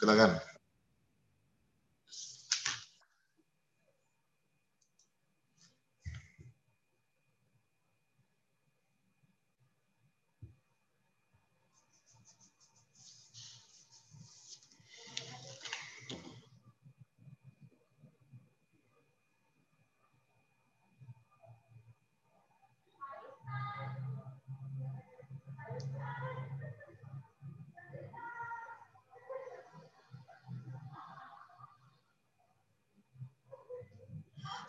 Silakan.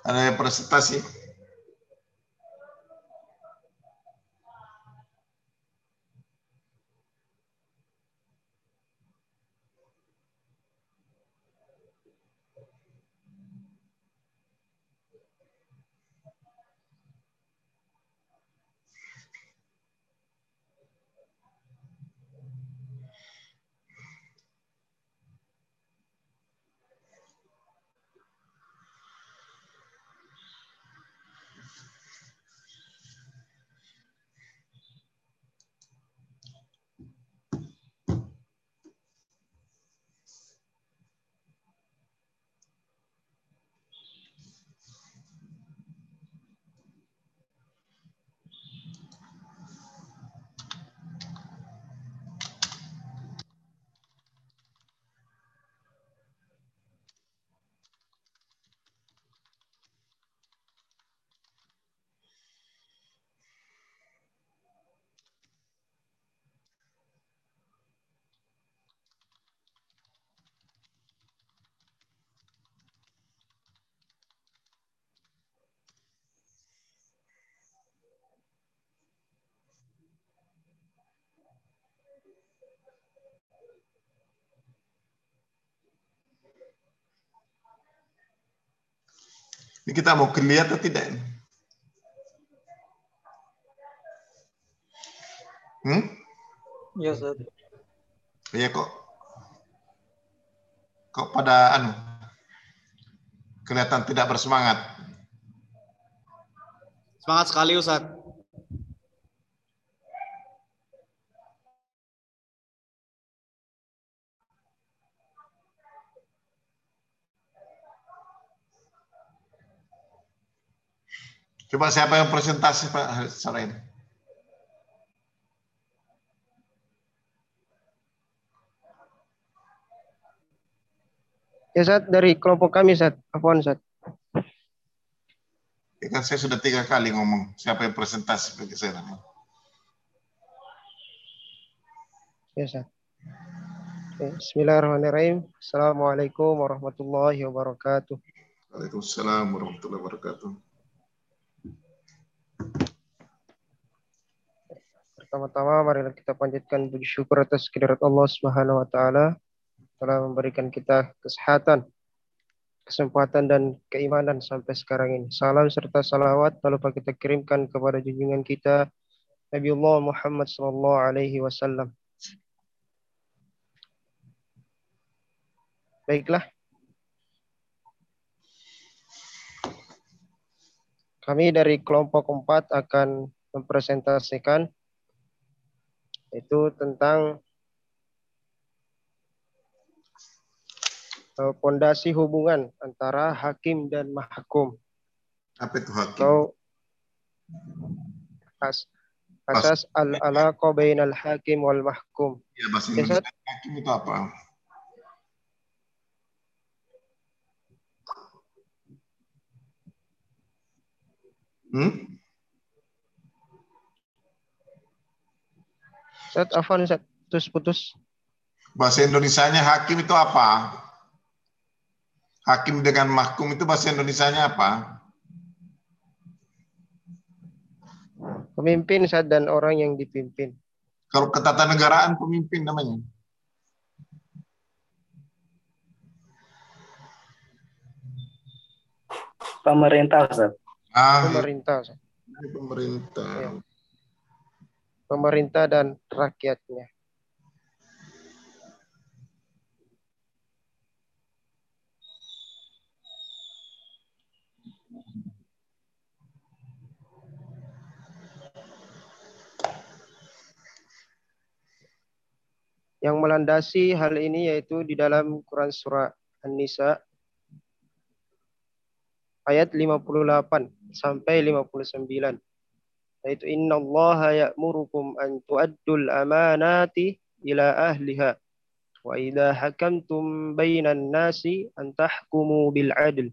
Ada presentasi. Ini kita mau clear atau tidak? Hmm? Ya, Ustaz. Iya kok. Kok pada anu kelihatan tidak bersemangat. Semangat sekali, Ustaz. Coba siapa yang presentasi Pak sore ini? Ya, Ustaz, dari kelompok kami, Ustaz. Afwan, Ustaz. Ya kan saya sudah tiga kali ngomong siapa yang presentasi bagi saya. Ya, Ustaz. Oke, Bismillahirrahmanirrahim. Assalamualaikum warahmatullahi wabarakatuh. Waalaikumsalam warahmatullahi wabarakatuh. Pertama-tama marilah kita panjatkan puji syukur atas kehadirat Allah Subhanahu wa taala telah memberikan kita kesehatan, kesempatan dan keimanan sampai sekarang ini. Salam serta salawat lupa kita kirimkan kepada junjungan kita Nabiullah Muhammad sallallahu alaihi wasallam. Baiklah. Kami dari kelompok 4 akan mempresentasikan itu tentang pondasi hubungan antara hakim dan mahkum. Apa itu hakim? Atau as, asas al-alaqa bainal hakim wal mahkum. Ya, bahasa Indonesia hakim itu apa? Hmm? Ustaz, afwan Ustaz, putus-putus. Bahasa Indonesianya hakim itu apa? Hakim dengan mahkum itu bahasa Indonesianya apa? Pemimpin Ustaz dan orang yang dipimpin. Kalau ketatanegaraan pemimpin namanya. Pemerintah, Ustaz. Ah, Pemerintah Ustaz. pemerintah. Ya. Pemerintah dan rakyatnya. Yang melandasi hal ini yaitu di dalam Quran surah An-Nisa ayat 58 sampai 59 yaitu innallaha ya'murukum an tu'addul amanati ila ahliha wa idza hakamtum bainan nasi an tahkumu bil adl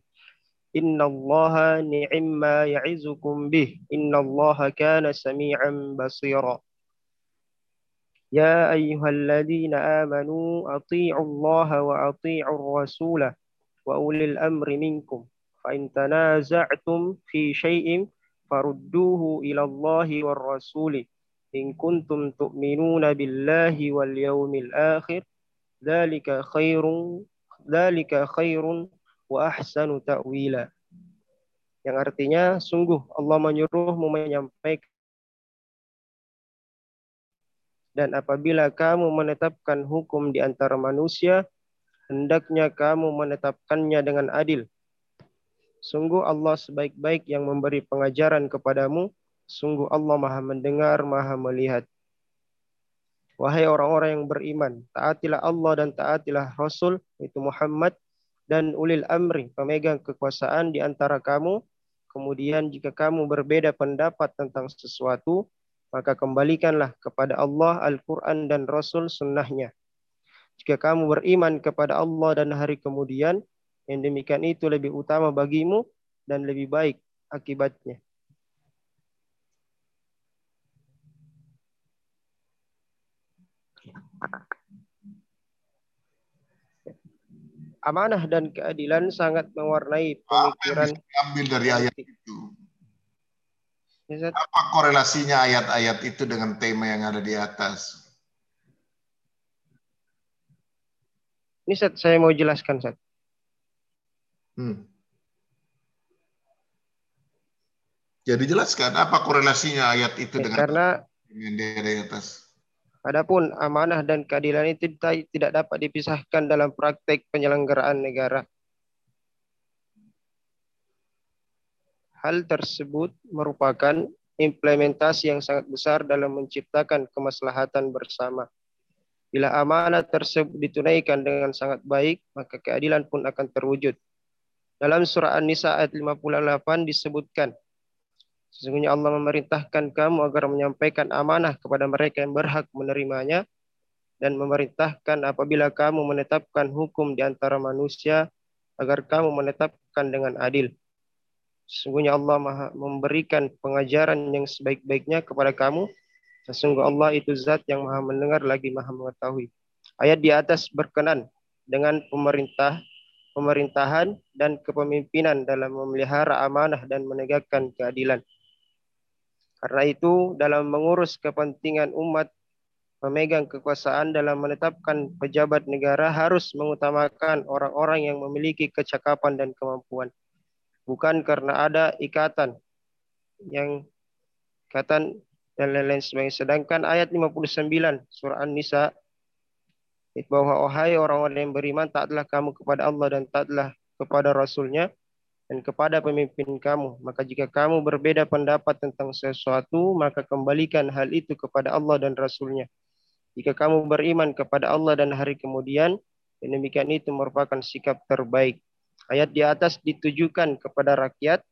innallaha ni'ma ya'izukum bih innallaha kana sami'an basira يا أيها الذين آمنوا أطيعوا الله وأطيعوا الرسول وأولي الأمر منكم فإن تنازعتم في شيء farudduhu ila Allahi war rasuli in kuntum tu'minuna billahi wal yawmil akhir dzalika khairun dzalika khairun wa ahsanu ta'wila. Yang artinya sungguh Allah menyuruhmu menyampaikan dan apabila kamu menetapkan hukum di antara manusia hendaknya kamu menetapkannya dengan adil Sungguh Allah sebaik-baik yang memberi pengajaran kepadamu. Sungguh Allah maha mendengar, maha melihat. Wahai orang-orang yang beriman, taatilah Allah dan taatilah Rasul, itu Muhammad, dan ulil amri, pemegang kekuasaan di antara kamu. Kemudian jika kamu berbeda pendapat tentang sesuatu, maka kembalikanlah kepada Allah, Al-Quran, dan Rasul sunnahnya. Jika kamu beriman kepada Allah dan hari kemudian, yang demikian itu lebih utama bagimu dan lebih baik akibatnya. Amanah dan keadilan sangat mewarnai pemikiran. Ambil dari ayat itu. Apa korelasinya ayat-ayat itu dengan tema yang ada di atas? Ini Seth, saya mau jelaskan Seth. Hmm. Jadi jelaskan apa korelasinya ayat itu ya, dengan karena di atas. Adapun amanah dan keadilan itu tidak dapat dipisahkan dalam praktek penyelenggaraan negara. Hal tersebut merupakan implementasi yang sangat besar dalam menciptakan kemaslahatan bersama. Bila amanah tersebut ditunaikan dengan sangat baik, maka keadilan pun akan terwujud. Dalam surah An-Nisa ayat 58 disebutkan, Sesungguhnya Allah memerintahkan kamu agar menyampaikan amanah kepada mereka yang berhak menerimanya dan memerintahkan apabila kamu menetapkan hukum di antara manusia agar kamu menetapkan dengan adil. Sesungguhnya Allah maha memberikan pengajaran yang sebaik-baiknya kepada kamu. Sesungguhnya Allah itu zat yang maha mendengar lagi maha mengetahui. Ayat di atas berkenan dengan pemerintah pemerintahan dan kepemimpinan dalam memelihara amanah dan menegakkan keadilan. Karena itu, dalam mengurus kepentingan umat, pemegang kekuasaan dalam menetapkan pejabat negara harus mengutamakan orang-orang yang memiliki kecakapan dan kemampuan. Bukan karena ada ikatan yang ikatan dan lain-lain sebagainya. Sedangkan ayat 59 surah An-Nisa bahwa wahai orang-orang yang beriman taatlah kamu kepada Allah dan taatlah kepada Rasulnya dan kepada pemimpin kamu. Maka jika kamu berbeda pendapat tentang sesuatu, maka kembalikan hal itu kepada Allah dan Rasulnya. Jika kamu beriman kepada Allah dan hari kemudian, demikian itu merupakan sikap terbaik. Ayat di atas ditujukan kepada rakyat,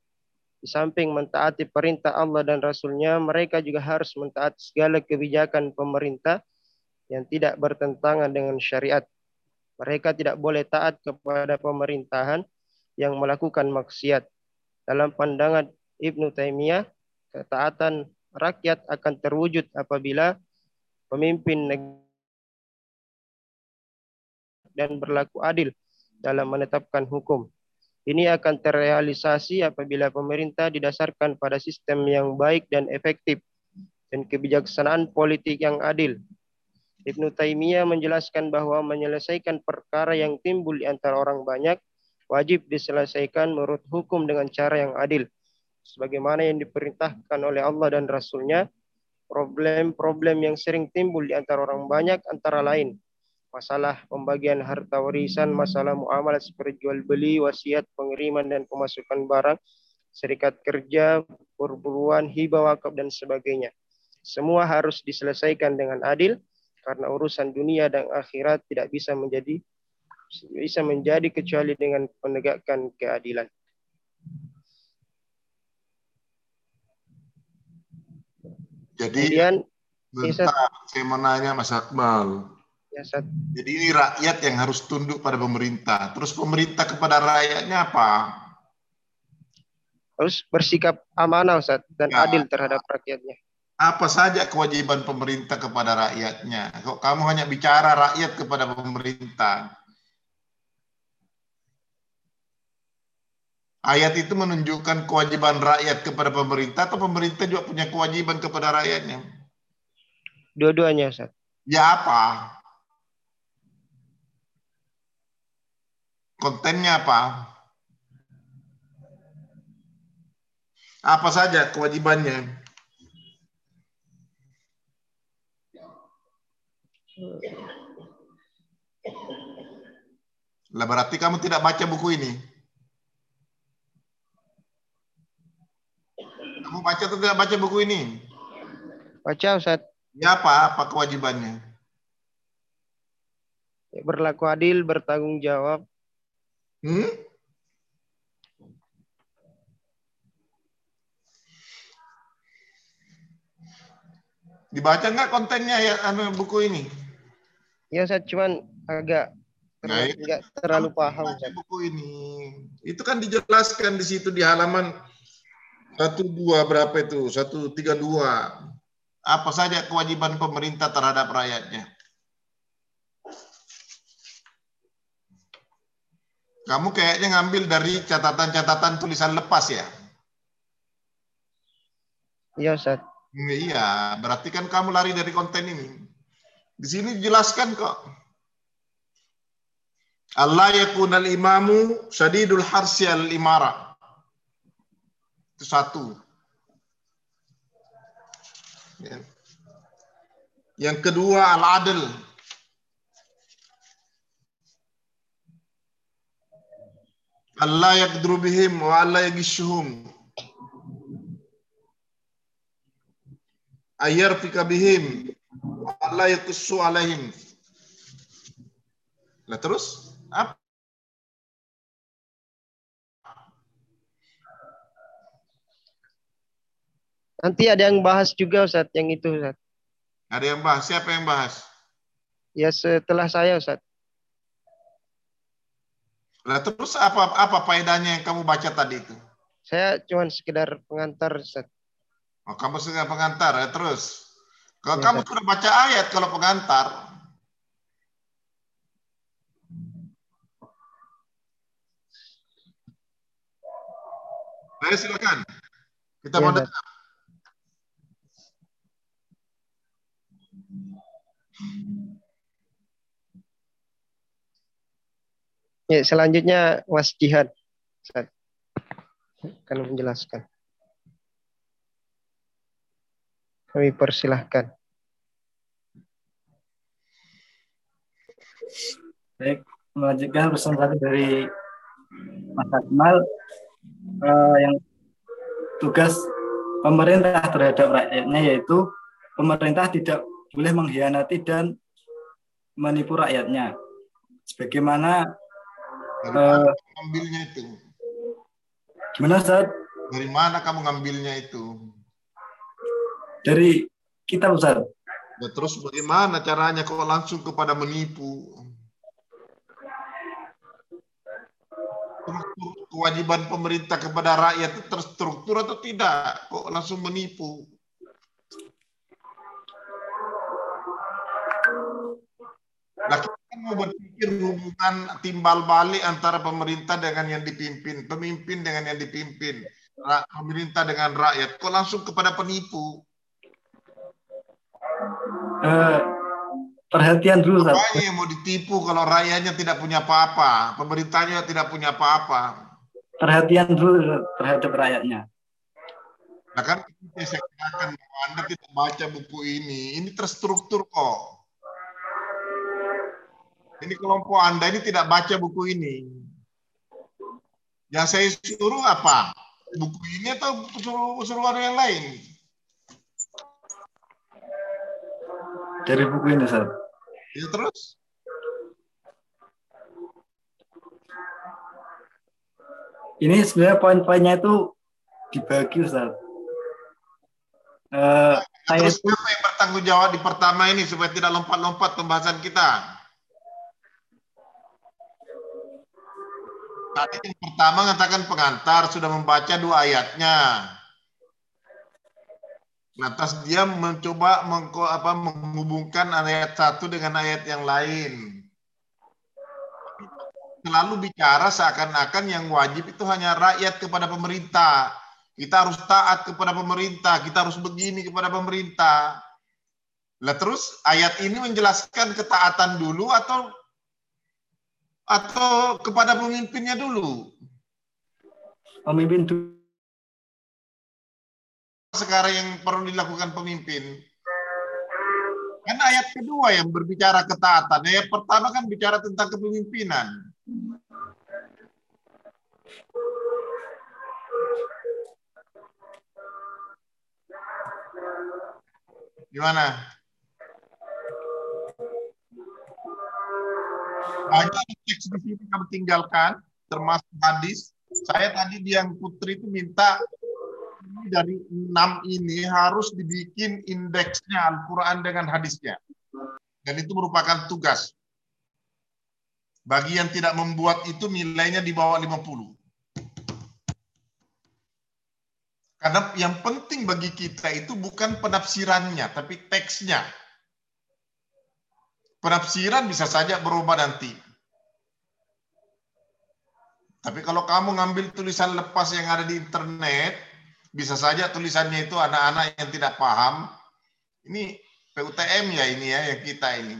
di samping mentaati perintah Allah dan Rasulnya, mereka juga harus mentaati segala kebijakan pemerintah yang tidak bertentangan dengan syariat. Mereka tidak boleh taat kepada pemerintahan yang melakukan maksiat. Dalam pandangan Ibnu Taimiyah, ketaatan rakyat akan terwujud apabila pemimpin negara dan berlaku adil dalam menetapkan hukum. Ini akan terrealisasi apabila pemerintah didasarkan pada sistem yang baik dan efektif dan kebijaksanaan politik yang adil Ibnu Taimiyah menjelaskan bahwa menyelesaikan perkara yang timbul di antara orang banyak wajib diselesaikan menurut hukum dengan cara yang adil. Sebagaimana yang diperintahkan oleh Allah dan Rasulnya, problem-problem yang sering timbul di antara orang banyak antara lain masalah pembagian harta warisan, masalah muamalah seperti jual beli, wasiat, pengiriman dan pemasukan barang, serikat kerja, perburuan, hibah wakaf dan sebagainya. Semua harus diselesaikan dengan adil karena urusan dunia dan akhirat tidak bisa menjadi bisa menjadi kecuali dengan menegakkan keadilan. Jadi Kemudian, bentar, saya mau nanya Mas Akmal. Ya, Sat. Jadi ini rakyat yang harus tunduk pada pemerintah. Terus pemerintah kepada rakyatnya apa? Harus bersikap amanah Ustaz dan ya. adil terhadap rakyatnya. Apa saja kewajiban pemerintah kepada rakyatnya? Kok kamu hanya bicara rakyat kepada pemerintah? Ayat itu menunjukkan kewajiban rakyat kepada pemerintah atau pemerintah juga punya kewajiban kepada rakyatnya? Dua-duanya, Ustaz. Ya apa? Kontennya apa? Apa saja kewajibannya? Lah berarti kamu tidak baca buku ini? Kamu baca atau tidak baca buku ini? Baca, Ustaz. Ya apa? Apa kewajibannya? Ya, berlaku adil, bertanggung jawab. Hmm? Dibaca nggak kontennya ya anu buku ini? Ya, saya cuman agak nah, nggak terlalu paham. Buku ini itu kan dijelaskan di situ di halaman satu dua berapa itu? Satu tiga dua. Apa saja kewajiban pemerintah terhadap rakyatnya? Kamu kayaknya ngambil dari catatan-catatan tulisan lepas ya? Iya, Ustaz. Iya, berarti kan kamu lari dari konten ini. Di sini dijelaskan kok. Allah yakunal imamu syadidul harsi al imara. Itu satu. Ya. Yang kedua al-adl. Allah yaqdru bihim wa Allah yagishuhum. Ayarfika bihim wa Allah yakussu alaihim. Lah terus apa? Nanti ada yang bahas juga Ustaz, yang itu Ustaz. Ada yang bahas, siapa yang bahas? Ya setelah saya Ustaz. Nah, terus apa apa faedahnya yang kamu baca tadi itu? Saya cuma sekedar pengantar Ustaz. Oh, kamu sekedar pengantar ya terus. Kalau ya, kamu Ustaz. sudah baca ayat kalau pengantar. Ayo silakan. Kita ya, mau dengar. Ya, selanjutnya Mas Jihad akan menjelaskan. Kami persilahkan. Baik, melanjutkan pesan tadi dari Mas Akmal uh, yang tugas pemerintah terhadap rakyatnya yaitu pemerintah tidak boleh mengkhianati dan menipu rakyatnya. Sebagaimana dari mana uh, ngambilnya itu? Gimana Ustaz? Dari mana kamu ngambilnya itu? Dari kita Ustaz. Ya, terus bagaimana caranya kok langsung kepada menipu? kewajiban pemerintah kepada rakyat itu terstruktur atau tidak? Kok langsung menipu? Nah, kita kan mau berpikir hubungan timbal balik antara pemerintah dengan yang dipimpin, pemimpin dengan yang dipimpin, pemerintah dengan rakyat. Kok langsung kepada penipu? Uh, perhatian dulu. Apa yang mau ditipu kalau rakyatnya tidak punya apa-apa, pemerintahnya tidak punya apa-apa? Perhatian dulu terhadap rakyatnya. Nah kan saya katakan bahwa Anda tidak baca buku ini, ini terstruktur kok. Ini kelompok Anda ini tidak baca buku ini. Yang saya suruh apa? Buku ini atau suruh, suruh yang lain? Dari buku ini Ustaz. Ya terus? Ini sebenarnya poin-poinnya itu dibagi Ustaz. Eh, saya Terus siapa yang bertanggung jawab di pertama ini supaya tidak lompat-lompat pembahasan kita? Tadi yang pertama mengatakan pengantar sudah membaca dua ayatnya. Lantas dia mencoba mengko, apa, menghubungkan ayat satu dengan ayat yang lain. Selalu bicara seakan-akan yang wajib itu hanya rakyat kepada pemerintah. Kita harus taat kepada pemerintah, kita harus begini kepada pemerintah. Lah terus ayat ini menjelaskan ketaatan dulu atau atau kepada pemimpinnya dulu. pemimpin du- Sekarang yang perlu dilakukan pemimpin. Kan ayat kedua yang berbicara ketaatan. Ayat pertama kan bicara tentang kepemimpinan. Gimana? Banyak teks di sini kami tinggalkan, termasuk hadis. Saya tadi di yang putri itu minta dari enam ini harus dibikin indeksnya Al-Quran dengan hadisnya. Dan itu merupakan tugas. Bagi yang tidak membuat itu nilainya di bawah 50. Karena yang penting bagi kita itu bukan penafsirannya, tapi teksnya. Penafsiran bisa saja berubah nanti. Tapi kalau kamu ngambil tulisan lepas yang ada di internet, bisa saja tulisannya itu anak-anak yang tidak paham. Ini PUTM ya ini ya yang kita ini.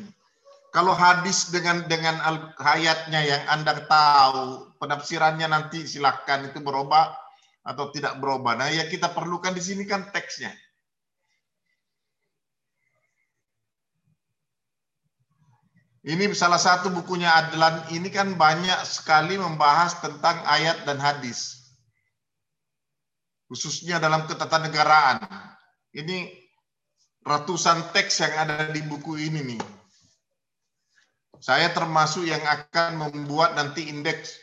Kalau hadis dengan dengan hayatnya yang Anda tahu, penafsirannya nanti silahkan itu berubah atau tidak berubah. Nah, ya kita perlukan di sini kan teksnya. Ini salah satu bukunya Adlan ini kan banyak sekali membahas tentang ayat dan hadis. Khususnya dalam ketatanegaraan. Ini ratusan teks yang ada di buku ini nih. Saya termasuk yang akan membuat nanti indeks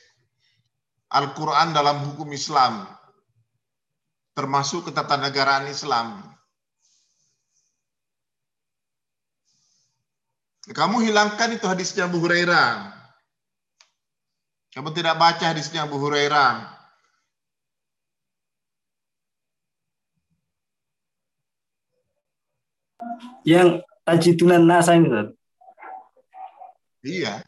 Al-Quran dalam hukum Islam. Termasuk ketatanegaraan Islam. Kamu hilangkan itu hadisnya Abu Hurairah. Kamu tidak baca hadisnya Abu Hurairah. Yang tajidunan nasa Ustaz. Iya.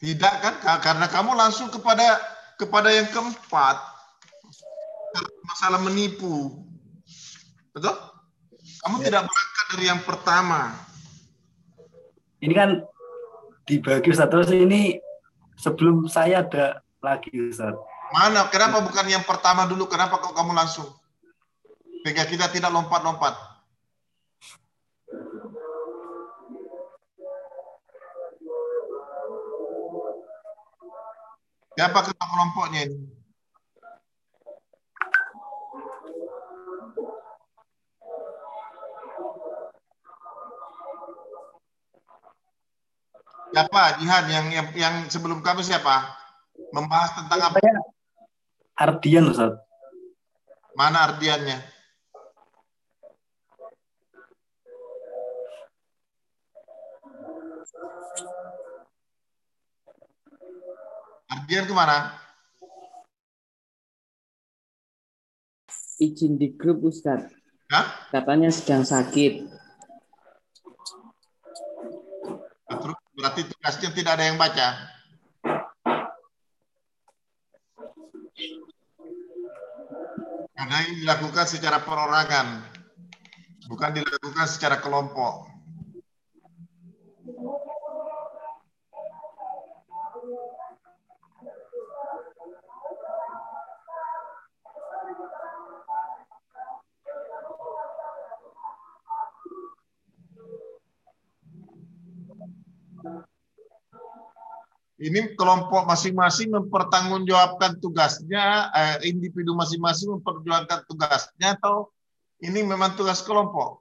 Tidak kan? Ka- Karena kamu langsung kepada kepada yang keempat. Masalah menipu. Betul? Kamu tidak berangkat dari yang pertama. Ini kan dibagi Ustaz. Terus ini sebelum saya ada lagi Ustaz. Mana? Kenapa bukan yang pertama dulu? Kenapa kok kamu langsung? Sehingga kita tidak lompat-lompat. Siapa ketua kelompoknya ini? Siapa? Jihan yang yang, yang sebelum kamu siapa? Membahas tentang apa? Ardian Ustaz. Mana artiannya? Ardian ke mana? izin di grup Ustadz. Hah? Katanya sedang sakit. Terus berarti tugasnya tidak ada yang baca. Karena ini dilakukan secara perorangan, bukan dilakukan secara kelompok. Ini kelompok masing-masing mempertanggungjawabkan tugasnya, eh, individu masing-masing memperjuangkan tugasnya, atau ini memang tugas kelompok?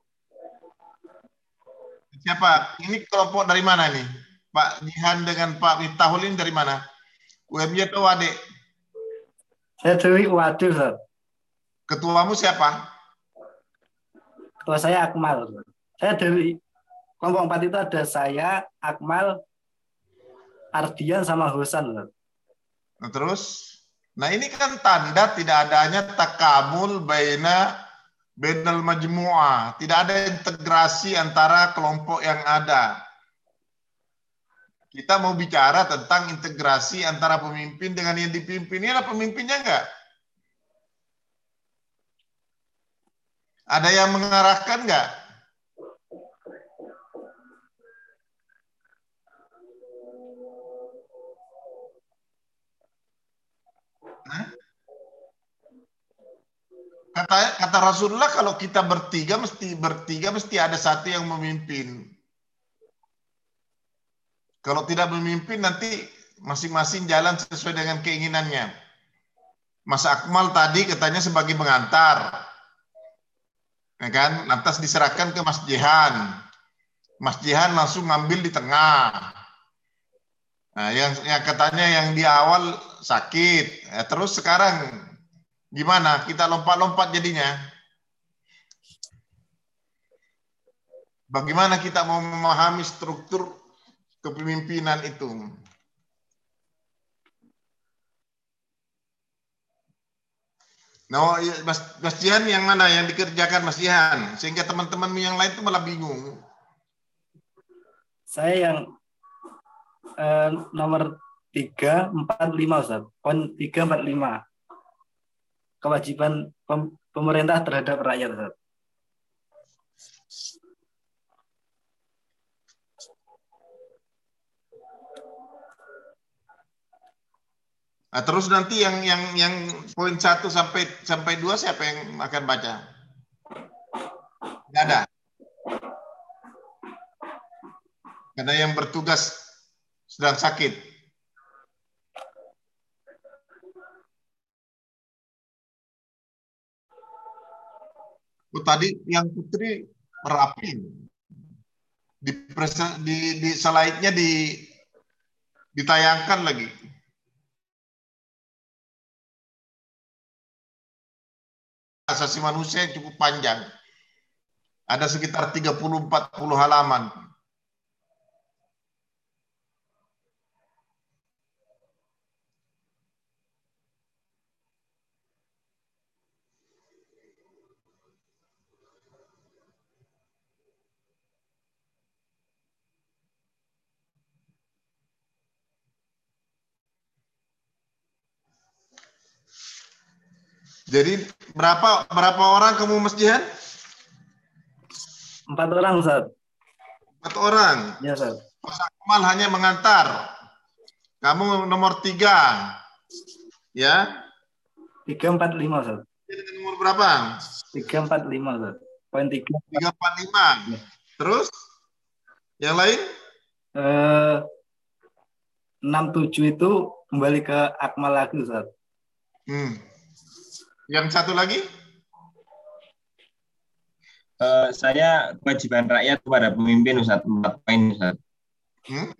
Siapa? Ini kelompok dari mana nih? Pak Jihan dengan Pak Miftahul ini dari mana? UMY atau adik? Saya dari UAD, Ustaz. Ketuamu siapa? Ketua saya Akmal. Saya dari kelompok empat itu ada saya, Akmal, Ardian, sama Husan. Nah, terus? Nah ini kan tanda tidak adanya takamul baina bainal majmu'ah. Tidak ada integrasi antara kelompok yang ada. Kita mau bicara tentang integrasi antara pemimpin dengan yang dipimpin. Ini ada pemimpinnya enggak? Ada yang mengarahkan enggak? Kata kata Rasulullah kalau kita bertiga mesti bertiga mesti ada satu yang memimpin. Kalau tidak memimpin nanti masing-masing jalan sesuai dengan keinginannya. Mas Akmal tadi katanya sebagai pengantar. Ya kan? Lantas diserahkan ke Mas Jihan. Mas Jihan langsung ngambil di tengah. Nah, yang, yang katanya yang di awal sakit. Ya, terus sekarang gimana? Kita lompat-lompat jadinya. Bagaimana kita mau memahami struktur kepemimpinan itu? Nah, Mas, Mas Jihan yang mana yang dikerjakan Mas Jihan? Sehingga teman-teman yang lain itu malah bingung. Saya yang eh, nomor 345 Ustaz. Poin 345. Kewajiban pem- pemerintah terhadap rakyat Ustaz. Nah, terus nanti yang yang yang poin satu sampai sampai dua siapa yang akan baca? Tidak ada. Karena yang bertugas sedang sakit. Oh, tadi yang putri merapi. Di, di, di slide-nya di ditayangkan lagi. asasi manusia yang cukup panjang. Ada sekitar 30-40 halaman. Jadi berapa berapa orang kamu masjidan? Empat orang Ustaz. Empat orang. Ya Ustaz. Mas Akmal hanya mengantar. Kamu nomor tiga. Ya. 345 Ustaz. Jadi nomor berapa? 345 Ustaz. Poin 3 Tiga empat lima. Terus yang lain? eh 67 itu kembali ke Akmal lagi Ustaz. Hmm. Yang satu lagi? Eh, saya kewajiban rakyat kepada pemimpin Ustaz, empat poin Ustaz. Hmm?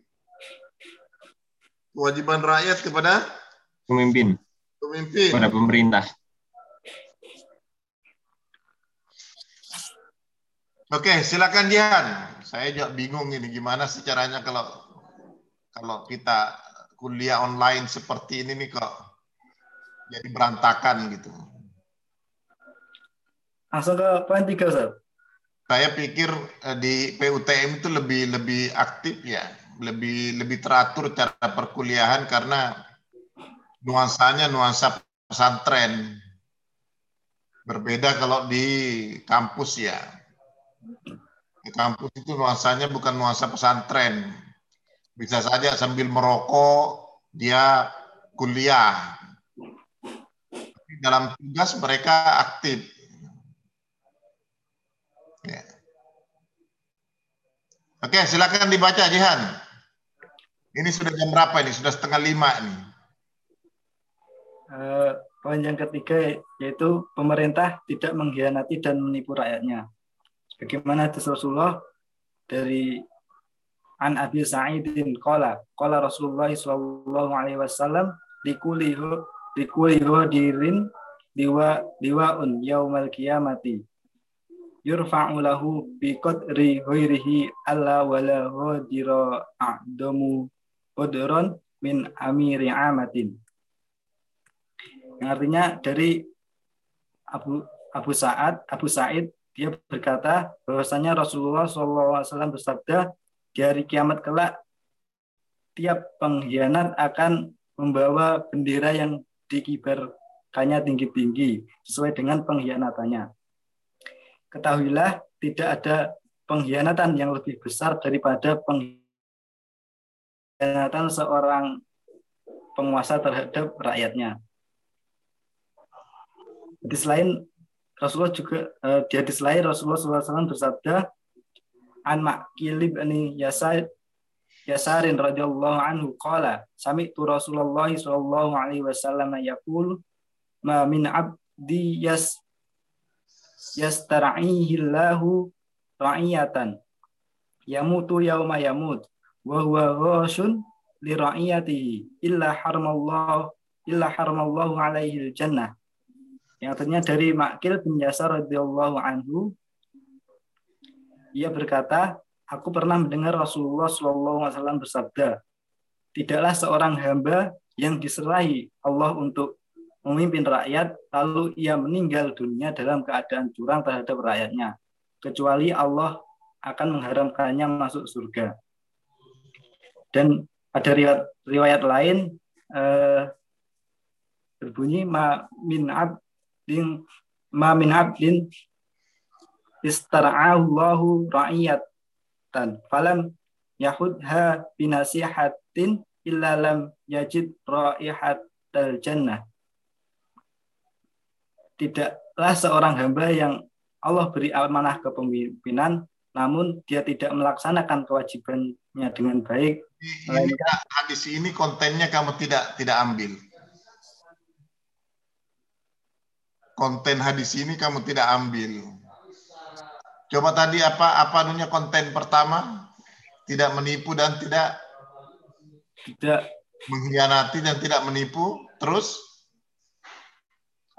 Kewajiban rakyat kepada Pemimpin pemimpin. kepada pemerintah. Oke, silakan Dian. Saya juga bingung ini gimana caranya kalau kalau kita kuliah online seperti ini nih kok jadi berantakan gitu. Langsung ke poin 3 Ustaz. Saya pikir eh, di PUTM itu lebih lebih aktif ya, lebih lebih teratur cara perkuliahan karena nuansanya nuansa pesantren. Berbeda kalau di kampus ya. Di kampus itu nuansanya bukan nuansa pesantren. Bisa saja sambil merokok dia kuliah. Dalam tugas mereka aktif. Oke, silakan dibaca Jihan. Ini sudah jam berapa ini? Sudah setengah lima nih. Eh, poin yang ketiga yaitu pemerintah tidak mengkhianati dan menipu rakyatnya. Bagaimana hadis Rasulullah dari An Abi Sa'idin qala qala Rasulullah sallallahu alaihi wasallam likuli likuli dirin diwa diwaun yaumal qiyamati yurfa'u lahu bi qadri ghairihi alla wala hadira a'damu qadran min amiri amatin yang artinya dari Abu Abu Sa'ad Abu Sa'id dia berkata bahwasanya Rasulullah SAW bersabda di hari kiamat kelak tiap pengkhianat akan membawa bendera yang dikibarkannya tinggi-tinggi sesuai dengan pengkhianatannya. Ketahuilah tidak ada pengkhianatan yang lebih besar daripada pengkhianatan seorang penguasa terhadap rakyatnya. Di selain Rasulullah juga uh, di hadis lain Rasulullah SAW bersabda an Ma'kil bin Yasar Yasarin radhiyallahu anhu qala sami'tu Rasulullah sallallahu alaihi wasallam yaqul ma min abdi yas yastar'ihi Allahu ra'iyatan. Yamutu yauma yamut wa huwa ghashun li ra'iyatihi illa haramallahu illa haramallahu alaihi jannah. Yang artinya dari Makil bin Yasar radhiyallahu anhu ia berkata aku pernah mendengar Rasulullah Shallallahu alaihi wasallam bersabda tidaklah seorang hamba yang diserahi Allah untuk memimpin rakyat lalu ia meninggal dunia dalam keadaan curang terhadap rakyatnya. Kecuali Allah akan mengharamkannya masuk surga. Dan ada riwayat, riwayat lain eh, berbunyi ma min ab din ma min abdin istara'allahu ra'iyatan falam yahudha binasihatin illa lam yajid ra'ihatal jannah tidaklah seorang hamba yang Allah beri amanah kepemimpinan namun dia tidak melaksanakan kewajibannya dengan baik. Ini, hadis ini kontennya kamu tidak tidak ambil. konten hadis ini kamu tidak ambil. Coba tadi apa apa nunya konten pertama? Tidak menipu dan tidak tidak mengkhianati dan tidak menipu. Terus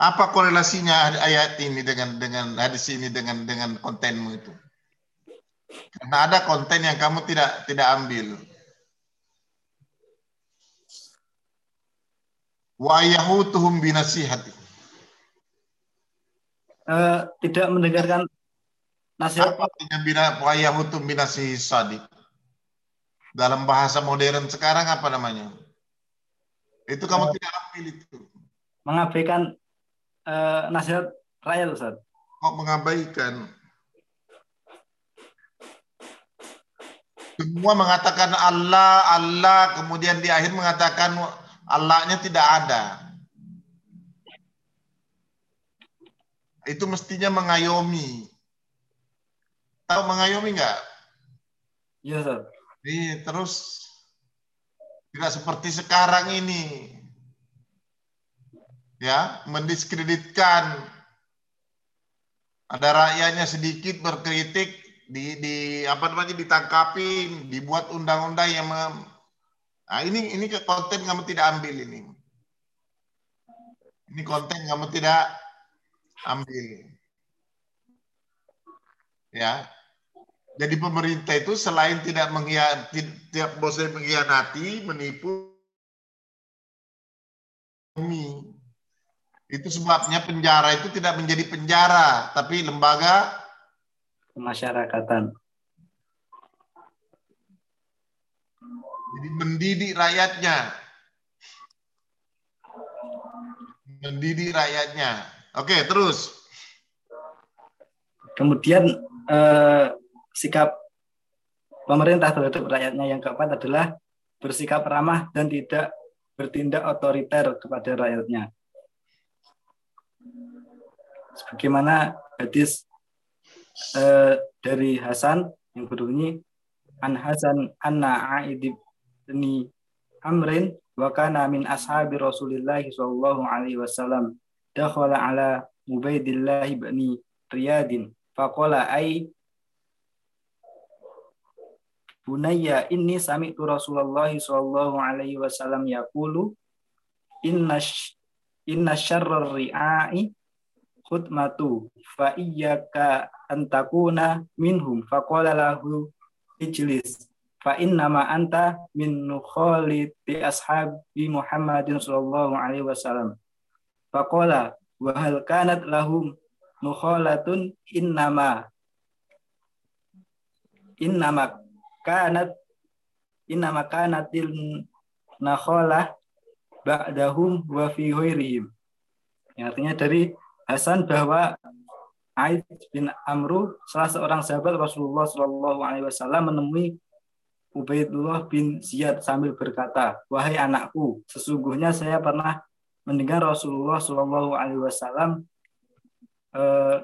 apa korelasinya ayat ini dengan dengan hadis ini dengan dengan kontenmu itu? Karena ada konten yang kamu tidak tidak ambil. Wa yahutuhum binasihati. Uh, tidak mendengarkan nasihat apa artinya bina wayahutum binasi sadik dalam bahasa modern sekarang apa namanya? Itu kamu uh, tidak ambil itu. Mengabaikan uh, nasihat rakyat Ustaz kok mengabaikan semua mengatakan Allah Allah kemudian di akhir mengatakan Allahnya tidak ada itu mestinya mengayomi. Tahu mengayomi nggak? Iya, Ustaz. Iya, terus tidak seperti sekarang ini. Ya, mendiskreditkan ada rakyatnya sedikit berkritik di di apa namanya ditangkapin, dibuat undang-undang yang mem, Nah, ini ini konten kamu tidak ambil ini. Ini konten kamu tidak ambil. Ya. Jadi pemerintah itu selain tidak mengkhianati, tidak bosan mengkhianati, menipu, itu sebabnya penjara itu tidak menjadi penjara, tapi lembaga pemasyarakatan. Jadi mendidik rakyatnya. Mendidik rakyatnya. Oke, terus. Kemudian eh, sikap pemerintah terhadap rakyatnya yang keempat adalah bersikap ramah dan tidak bertindak otoriter kepada rakyatnya. Sebagaimana hadis eh, dari Hasan yang berbunyi An Hasan anna Aid bin Amrin wa kana min ashabi Rasulillah sallallahu alaihi wasallam dakhala ala Ubaidillah ibni Riyadin faqala ay Bunayya inni sami'tu Rasulullah sallallahu alaihi wasallam yaqulu inna inna syarrar ri'ai khutmatu fa iyyaka an takuna minhum faqala lahu ijlis fa innama anta min nukhaliti ashabi Muhammadin sallallahu alaihi wasallam. Faqala wa hal kanat lahum nukhalatun innama innama kanat innama kanatil nakhalah ba'dahum wa fi ghairihim. Artinya dari Hasan bahwa Aid bin Amru salah seorang sahabat Rasulullah Shallallahu Alaihi Wasallam menemui Ubaidullah bin Ziyad sambil berkata, wahai anakku, sesungguhnya saya pernah mendengar Rasulullah Shallallahu Alaihi Wasallam eh,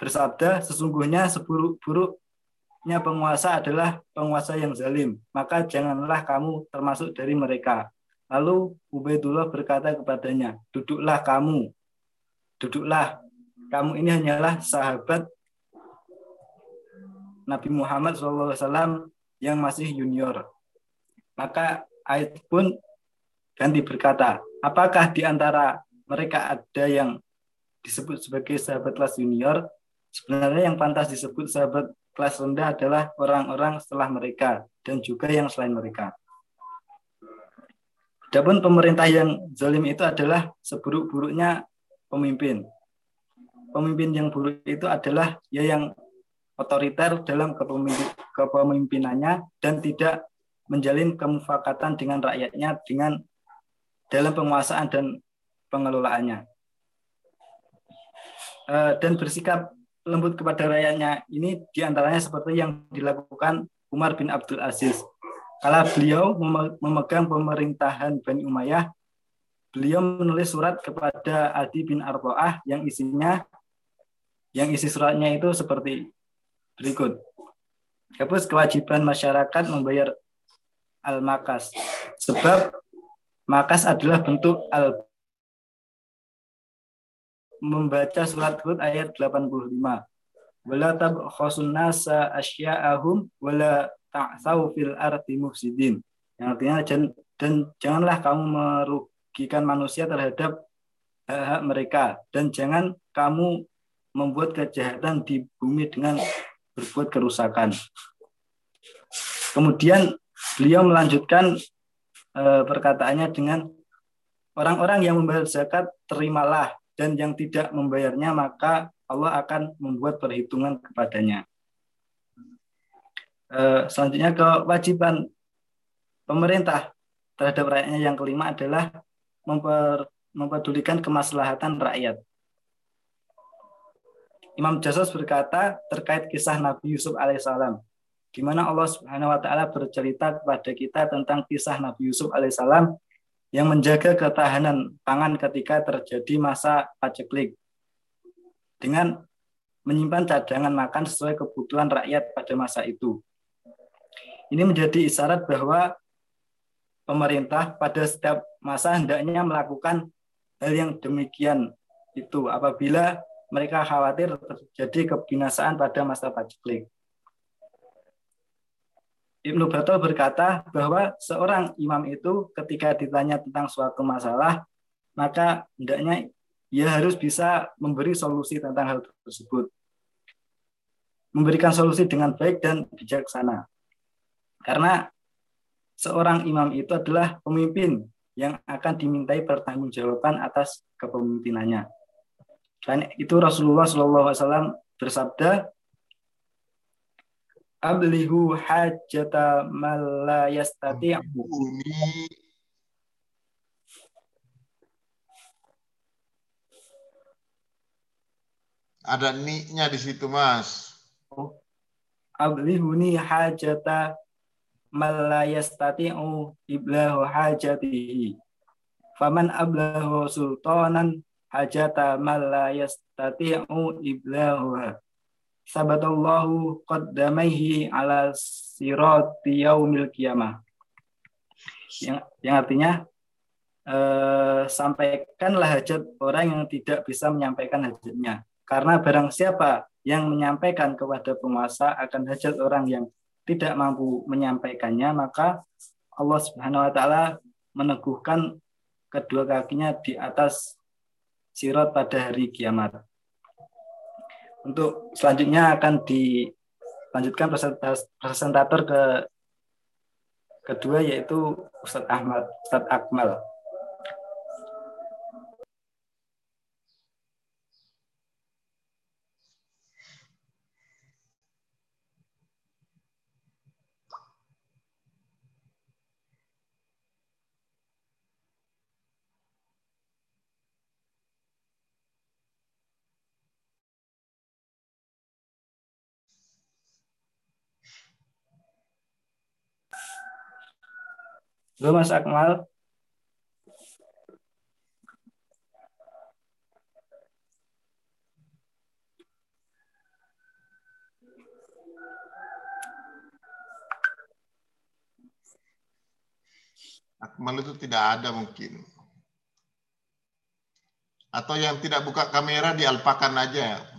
bersabda, sesungguhnya seburuk-buruknya penguasa adalah penguasa yang zalim, maka janganlah kamu termasuk dari mereka. Lalu Ubaidullah berkata kepadanya, duduklah kamu, duduklah, kamu ini hanyalah sahabat Nabi Muhammad SAW yang masih junior. Maka Aid pun ganti berkata, apakah di antara mereka ada yang disebut sebagai sahabat kelas junior? Sebenarnya yang pantas disebut sahabat kelas rendah adalah orang-orang setelah mereka dan juga yang selain mereka. Adapun pemerintah yang zalim itu adalah seburuk-buruknya pemimpin. Pemimpin yang buruk itu adalah ya yang otoriter dalam kepemimpinannya dan tidak menjalin kemufakatan dengan rakyatnya dengan dalam penguasaan dan pengelolaannya. Dan bersikap lembut kepada rakyatnya ini di antaranya seperti yang dilakukan Umar bin Abdul Aziz Kala beliau memegang pemerintahan Bani Umayyah, beliau menulis surat kepada Adi bin Arboah yang isinya yang isi suratnya itu seperti berikut. Hapus kewajiban masyarakat membayar al-makas. Sebab makas adalah bentuk al membaca surat Hud ayat 85. Wala tabkhasun nasa asya'ahum wala ta'sau fil ardi mufsidin. Yang artinya dan, dan janganlah kamu merugikan manusia terhadap hak-hak mereka dan jangan kamu membuat kejahatan di bumi dengan berbuat kerusakan. Kemudian beliau melanjutkan e, perkataannya dengan orang-orang yang membayar zakat terimalah dan yang tidak membayarnya maka Allah akan membuat perhitungan kepadanya. Eh, selanjutnya kewajiban pemerintah terhadap rakyatnya yang kelima adalah memper, mempedulikan kemaslahatan rakyat. Imam Jasos berkata terkait kisah Nabi Yusuf alaihissalam, di mana Allah Subhanahu wa taala bercerita kepada kita tentang kisah Nabi Yusuf alaihissalam yang menjaga ketahanan pangan ketika terjadi masa paceklik dengan menyimpan cadangan makan sesuai kebutuhan rakyat pada masa itu. Ini menjadi isyarat bahwa pemerintah pada setiap masa hendaknya melakukan hal yang demikian itu apabila mereka khawatir terjadi kebinasaan pada masa paceklik. Ibnu Batul berkata bahwa seorang imam itu ketika ditanya tentang suatu masalah, maka hendaknya ia harus bisa memberi solusi tentang hal tersebut. Memberikan solusi dengan baik dan bijaksana. Karena seorang imam itu adalah pemimpin yang akan dimintai pertanggungjawaban atas kepemimpinannya. Dan itu Rasulullah SAW bersabda, Ablihu hajata malla yastati'u. Ada ni-nya di situ, Mas. Oh. Ablihuni hajata man la yastati'u iblahu hajatihi. Faman ablahu sultanan hajata man la yastati'u iblahu. Sabatallahu qaddamaihi ala sirati yaumil qiyamah. Yang, yang artinya eh, sampaikanlah hajat orang yang tidak bisa menyampaikan hajatnya. Karena barang siapa yang menyampaikan kepada penguasa akan hajat orang yang tidak mampu menyampaikannya, maka Allah Subhanahu wa taala meneguhkan kedua kakinya di atas sirat pada hari kiamat. Untuk selanjutnya akan dilanjutkan presentator ke kedua yaitu Ustadz Ahmad, Ustadz Akmal. Halo Mas Akmal. Akmal itu tidak ada mungkin. Atau yang tidak buka kamera dialpakan aja.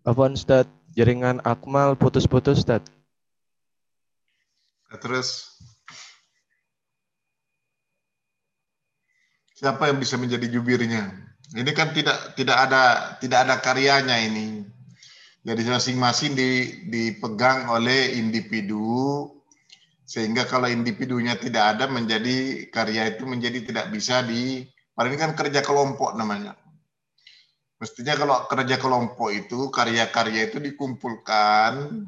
Afwan Ustaz, jaringan Akmal putus-putus Ustaz. Terus siapa yang bisa menjadi jubirnya? Ini kan tidak tidak ada tidak ada karyanya ini. Jadi masing-masing di, dipegang oleh individu sehingga kalau individunya tidak ada menjadi karya itu menjadi tidak bisa di paling kan kerja kelompok namanya. Mestinya kalau kerja kelompok itu karya-karya itu dikumpulkan,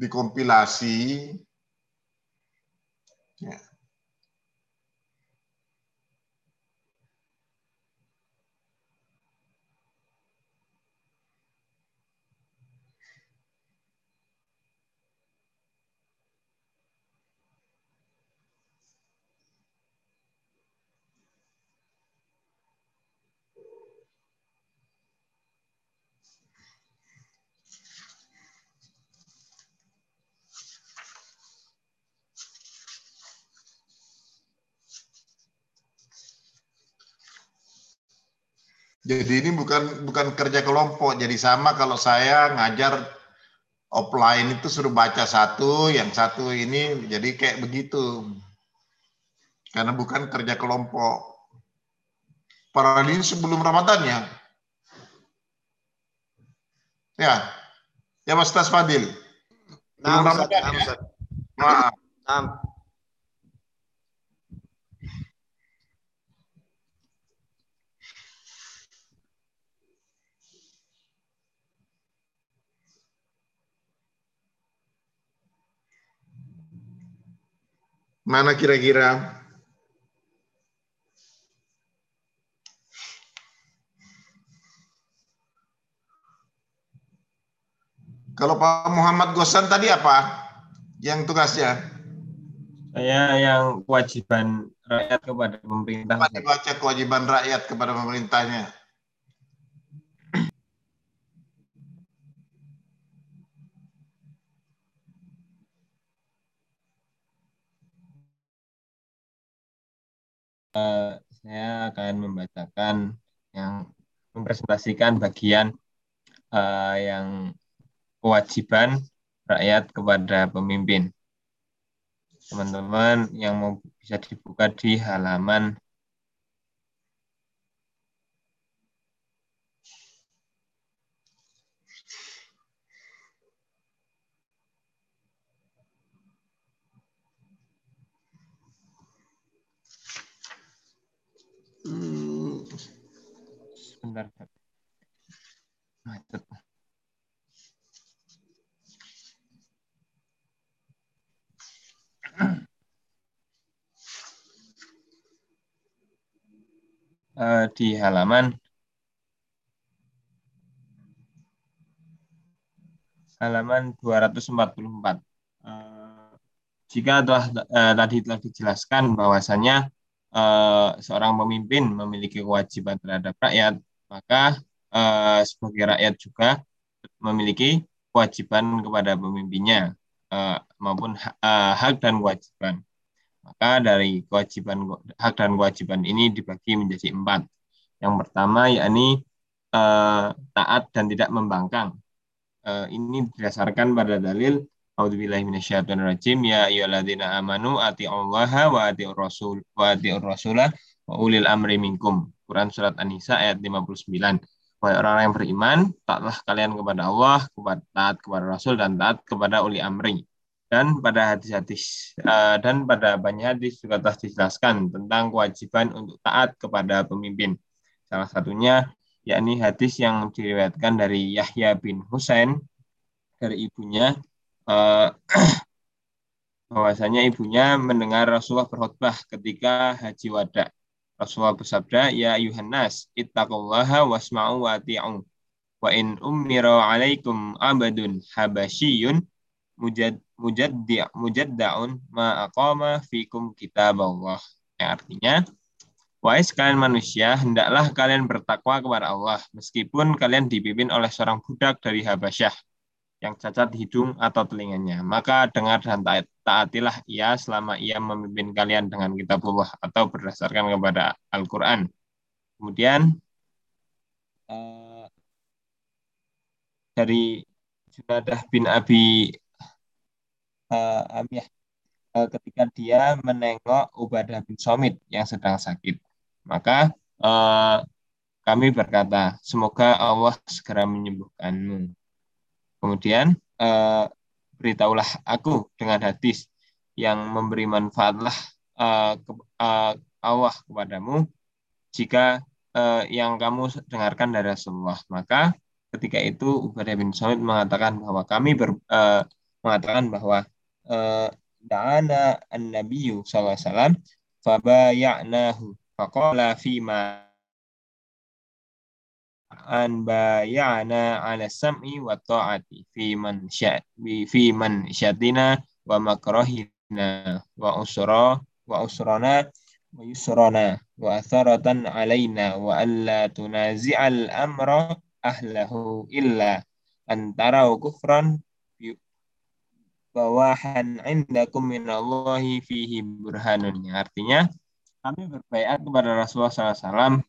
dikompilasi, ya. Jadi ini bukan bukan kerja kelompok. Jadi sama kalau saya ngajar offline itu suruh baca satu, yang satu ini jadi kayak begitu. Karena bukan kerja kelompok. Para ini sebelum Ramadan ya. Ya. Ya Mas Tas Fadil. Belum Nah, Ramadan nah, ya. Maaf. Nah, Mana kira-kira? Kalau Pak Muhammad Gosan tadi apa? Yang tugasnya? Saya yang kewajiban rakyat kepada pemerintah. Kewajiban rakyat kepada pemerintahnya. Eh, saya akan membacakan yang mempresentasikan bagian eh, yang kewajiban rakyat kepada pemimpin. Teman-teman yang mau bisa dibuka di halaman Sebentar. Macet. Eh, di halaman halaman 244. Eh, jika telah eh, tadi telah dijelaskan bahwasanya eh, seorang pemimpin memiliki kewajiban terhadap rakyat, maka eh, sebagai rakyat juga memiliki kewajiban kepada pemimpinnya eh, maupun ha- eh, hak dan kewajiban. Maka dari kewajiban hak dan kewajiban ini dibagi menjadi empat. Yang pertama yakni eh, taat dan tidak membangkang. Eh, ini didasarkan pada dalil A'udzubillahi minasyaitonirrajim ya ayyuhalladzina amanu atiullaha wa atiur rasul wa atiur rasulah wa ulil amri minkum. Quran surat An-Nisa ayat 59. Wahai orang-orang yang beriman, taatlah kalian kepada Allah, kepada taat kepada Rasul dan taat kepada uli amri dan pada hadis-hadis uh, dan pada banyak hadis juga telah dijelaskan tentang kewajiban untuk taat kepada pemimpin. Salah satunya yakni hadis yang diriwayatkan dari Yahya bin Husain dari ibunya uh, bahwasanya ibunya mendengar Rasulullah berkhutbah ketika haji wada. Rasulullah bersabda, "Ya Yuhannas, ittaqullaha wasma'u wa ati'u. Wa in ummira 'alaikum abadun habasyiyun mujad mujaddi mujaddaun ma fikum kitab Allah. Yang artinya, wahai sekalian manusia, hendaklah kalian bertakwa kepada Allah meskipun kalian dipimpin oleh seorang budak dari Habasyah yang cacat hidung atau telinganya. Maka dengar dan taat, taatilah ia selama ia memimpin kalian dengan kitabullah atau berdasarkan kepada Al-Qur'an. Kemudian eh, dari Junadah bin Abi uh, Amiyah uh, ketika dia menengok Ubadah bin Somit yang sedang sakit. Maka uh, kami berkata, semoga Allah segera menyembuhkanmu. Kemudian uh, beritahulah aku dengan hadis yang memberi manfaatlah uh, ke, uh, Allah kepadamu jika uh, yang kamu dengarkan dari Rasulullah. Maka ketika itu Ubadah bin Somit mengatakan bahwa kami ber, uh, mengatakan bahwa uh, da'ana an-nabiyyu sallallahu alaihi wasallam fabaya'nahu faqala fima an bayana ala sam'i wa ta'ati fi man sya fi man syatina wa makrahina wa usra wa usrana wa yusrana wa atharatan alaina wa alla tunazi'al amra ahlahu illa antara kufran bawahan indakum minallahi fihi burhanun. Artinya kami berbaikat kepada Rasulullah SAW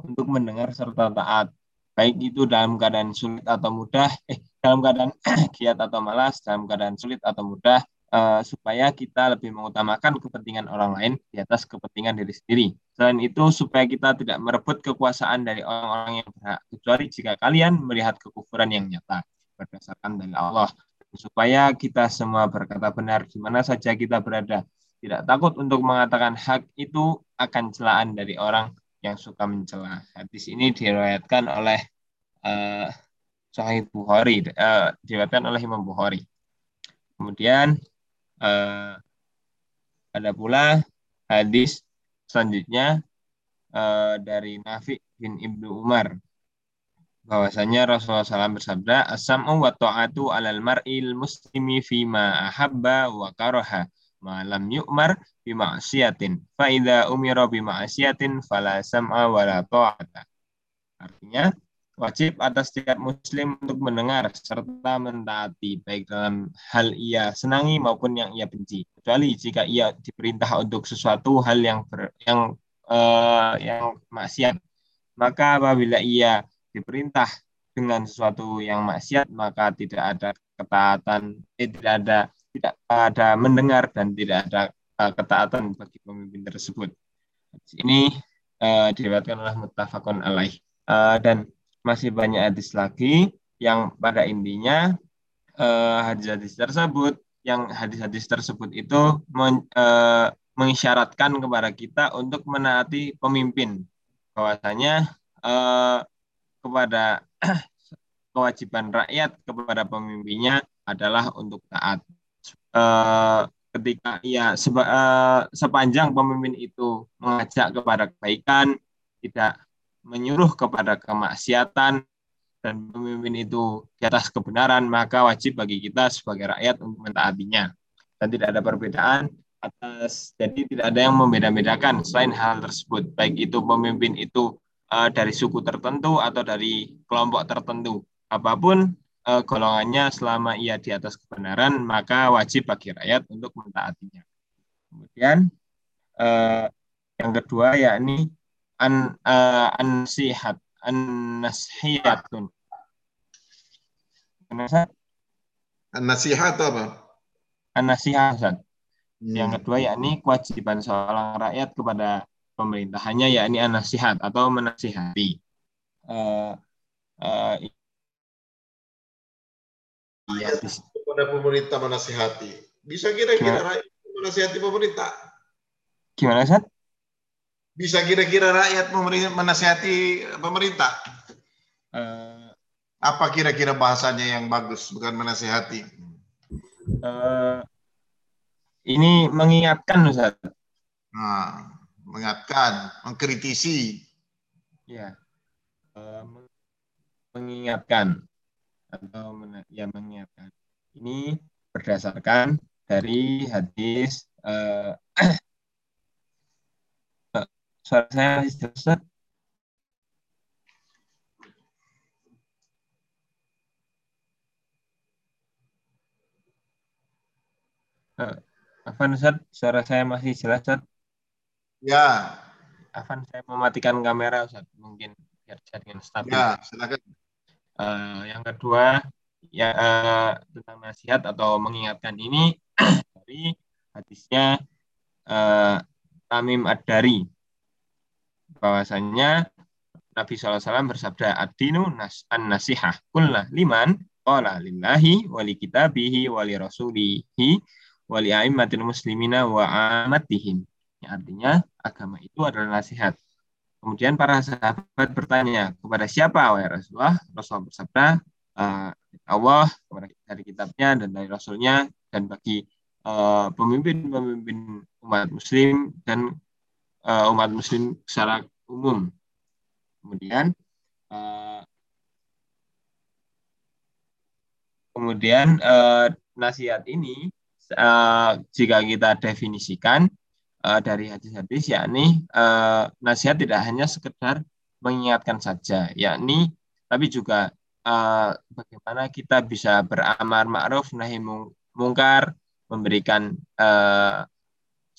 untuk mendengar serta taat. Baik itu dalam keadaan sulit atau mudah, eh dalam keadaan giat atau malas, dalam keadaan sulit atau mudah, uh, supaya kita lebih mengutamakan kepentingan orang lain di atas kepentingan diri sendiri. Selain itu, supaya kita tidak merebut kekuasaan dari orang-orang yang berhak, kecuali jika kalian melihat kekufuran yang nyata berdasarkan dari Allah supaya kita semua berkata benar di mana saja kita berada. Tidak takut untuk mengatakan hak itu akan celaan dari orang yang suka mencela. Hadis ini diriwayatkan oleh uh, Sahih Bukhari, uh, diriwayatkan oleh Imam Bukhari. Kemudian uh, ada pula hadis selanjutnya uh, dari Nafi bin Ibnu Umar bahwasanya Rasulullah SAW bersabda as-sam'u wa ta'atu 'alal mar'il muslimi fima ahabba wa karaha ma lam yu'mar bi ma'siyatin fa idza umira bi ma'siyatin fala sam'a wa la ta'ata. Artinya wajib atas setiap muslim untuk mendengar serta mentaati baik dalam hal ia senangi maupun yang ia benci. Kecuali jika ia diperintah untuk sesuatu hal yang ber, yang uh, yang maksiat. Maka apabila ia diperintah dengan sesuatu yang maksiat maka tidak ada ketaatan eh, tidak ada tidak ada mendengar dan tidak ada uh, ketaatan bagi pemimpin tersebut. Ini uh, diriwayatkan oleh muttafaqun alaih. Uh, dan masih banyak hadis lagi yang pada intinya hadis-hadis uh, tersebut yang hadis-hadis tersebut itu men, uh, mengisyaratkan kepada kita untuk menaati pemimpin. Bahwasanya uh, kepada kewajiban rakyat kepada pemimpinnya adalah untuk taat. Uh, ketika ia seba, uh, sepanjang pemimpin itu mengajak kepada kebaikan, tidak menyuruh kepada kemaksiatan, dan pemimpin itu di atas kebenaran, maka wajib bagi kita sebagai rakyat untuk mentaatinya. Dan tidak ada perbedaan atas, jadi tidak ada yang membeda-bedakan selain hal tersebut, baik itu pemimpin itu uh, dari suku tertentu atau dari kelompok tertentu. Apa pun uh, golongannya selama ia di atas kebenaran, maka wajib bagi rakyat untuk mentaatinya. Kemudian uh, yang kedua yakni an uh, an-sihat an-nasihiyatun. An-nasihat apa? An-nasihat. Hmm. Yang kedua yakni kewajiban seorang rakyat kepada pemerintahannya yakni an-nasihat atau menasihati. Uh, uh, iya, kepada pemerintah menasihati. Bisa kira-kira rakyat menasihati pemerintah? Gimana, Sat? Bisa kira-kira rakyat menasihati pemerintah? Uh, Apa kira-kira bahasanya yang bagus, bukan menasihati? Uh, ini mengingatkan, Ustaz. Nah, mengingatkan, mengkritisi. Ya, uh, mengingatkan atau ya mengingatkan. Ini berdasarkan dari hadis uh, Suara saya masih jelas, Uh, Afan Ustaz, suara saya masih jelas Ustaz? Ya. Afan saya mematikan kamera Ustaz, mungkin biar jaringan stabil. Ya, silakan. Uh, yang kedua ya uh, tentang nasihat atau mengingatkan ini dari hadisnya uh, Tamim Ad-Dari bahwasanya Nabi SAW bersabda ad-dinu nas an nasihah kulna liman qala lillahi wali kitabihi wali rasulihi wali a'immatil muslimina wa amatihim. Ya, artinya agama itu adalah nasihat. Kemudian para sahabat bertanya kepada siapa wahai Rasulullah? Rasul bersabda uh, Allah kepada dari kitabnya dan dari Rasulnya dan bagi eh, pemimpin-pemimpin uh, umat Muslim dan uh, umat Muslim secara umum. Kemudian uh, kemudian uh, nasihat ini uh, jika kita definisikan uh, dari hadis-hadis yakni uh, nasihat tidak hanya sekedar mengingatkan saja, yakni tapi juga uh, bagaimana kita bisa beramar ma'ruf nahi mungkar, memberikan uh,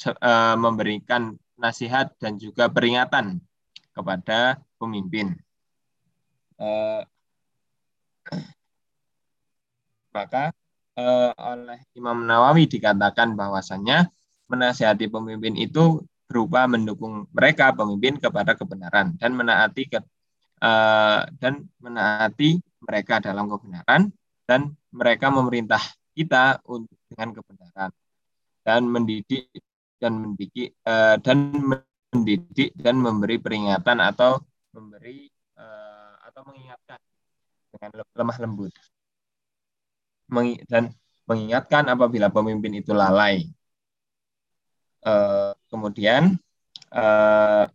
uh, memberikan nasihat dan juga peringatan kepada pemimpin. Uh, maka uh, oleh Imam Nawawi dikatakan bahwasannya menasihati pemimpin itu berupa mendukung mereka pemimpin kepada kebenaran dan menaati ke, uh, dan menaati mereka dalam kebenaran dan mereka memerintah kita untuk dengan kebenaran dan mendidik dan mendidik uh, dan mendidik dan memberi peringatan atau memberi uh, atau mengingatkan dengan lemah lembut dan mengingatkan apabila pemimpin itu lalai. Uh, kemudian uh,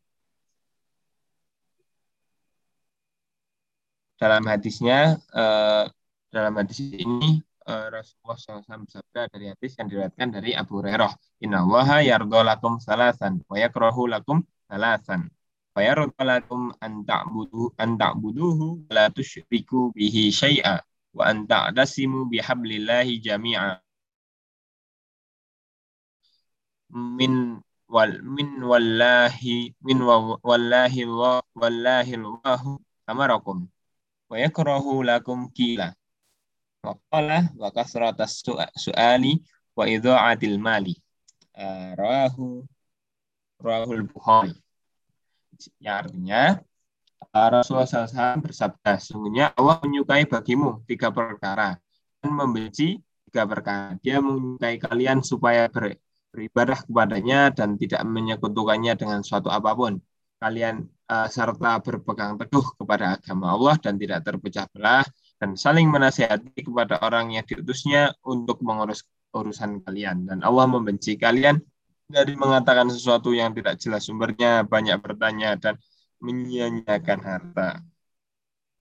dalam hadisnya uh, dalam hadis ini uh, Rasulullah SAW bersabda dari hadis yang diriwayatkan dari Abu Hurairah, Inna waha yardho lakum salasan, wa yakrohu lakum salasan. Wa yardho lakum an ta'budu an ta'buduhu la tusyriku bihi syai'a wa an ta'dasimu bihablillahi jami'a. Min wal min wallahi min wallahi wallahi Allahu amarakum wa yakrahu lakum kila Waqala wa kasratas su'ali wa idha'atil mali. Uh, rawahu rawahul Bukhari. Ya artinya uh, Rasulullah SAW bersabda, sungguhnya Allah menyukai bagimu tiga perkara dan membenci tiga perkara. Dia menyukai kalian supaya ber, beribadah kepadanya dan tidak menyekutukannya dengan suatu apa pun. Kalian uh, serta berpegang teguh kepada agama Allah dan tidak terpecah belah dan saling menasihati kepada orang yang diutusnya untuk mengurus urusan kalian. Dan Allah membenci kalian dari mengatakan sesuatu yang tidak jelas sumbernya, banyak bertanya, dan menyia-nyiakan harta.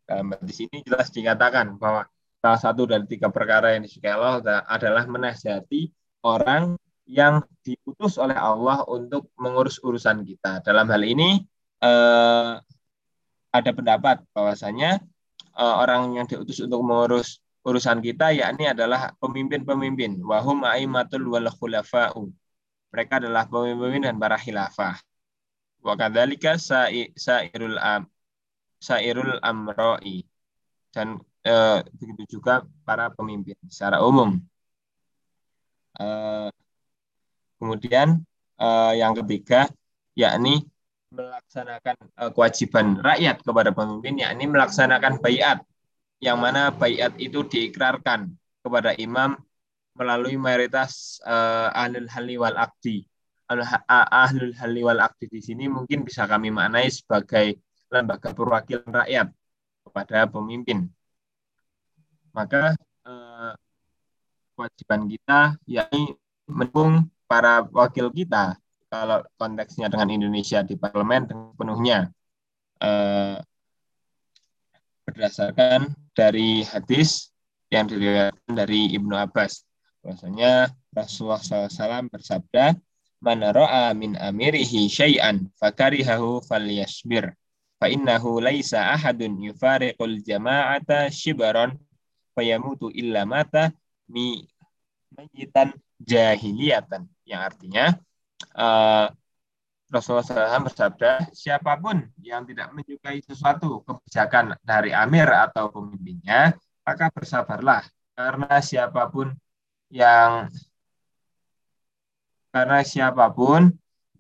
Dalam hadis ini jelas dikatakan bahwa salah satu dari tiga perkara yang disukai Allah adalah menasihati orang yang diutus oleh Allah untuk mengurus urusan kita. Dalam hal ini eh, ada pendapat bahwasanya eh, orang yang diutus untuk mengurus urusan kita yakni adalah pemimpin-pemimpin wahum aimatul wal khulafa'u. Mereka adalah pemimpin dan para khilafah. Wa kadzalika sairul am sairul amroi dan eh, begitu juga para pemimpin secara umum. Eh, kemudian eh, yang ketiga yakni melaksanakan eh, kewajiban rakyat kepada pemimpin yakni melaksanakan bayat yang mana bayat itu diikrarkan kepada imam melalui mayoritas uh, ahlul halli wal akdi. Ahlul halli wal akdi di sini mungkin bisa kami maknai sebagai lembaga perwakilan rakyat kepada pemimpin maka eh, kewajiban kita yakni mendukung para wakil kita kalau konteksnya dengan Indonesia di parlemen penuhnya eh, berdasarkan dari hadis yang diriwayatkan dari Ibnu Abbas. Bahwasanya Rasulullah SAW bersabda man ra'a min amirihi syai'an fakarihahu falyasbir. Fa innahu laisa ahadun yufariqul jama'ata shibran fayamutu illa mata mi mayitan jahiliyatan yang artinya uh, Rasulullah SAW bersabda, siapa pun yang tidak menyukai sesuatu kebijakan dari amir atau pemimpinnya, maka bersabarlah. Karena siapa pun yang karena siapa pun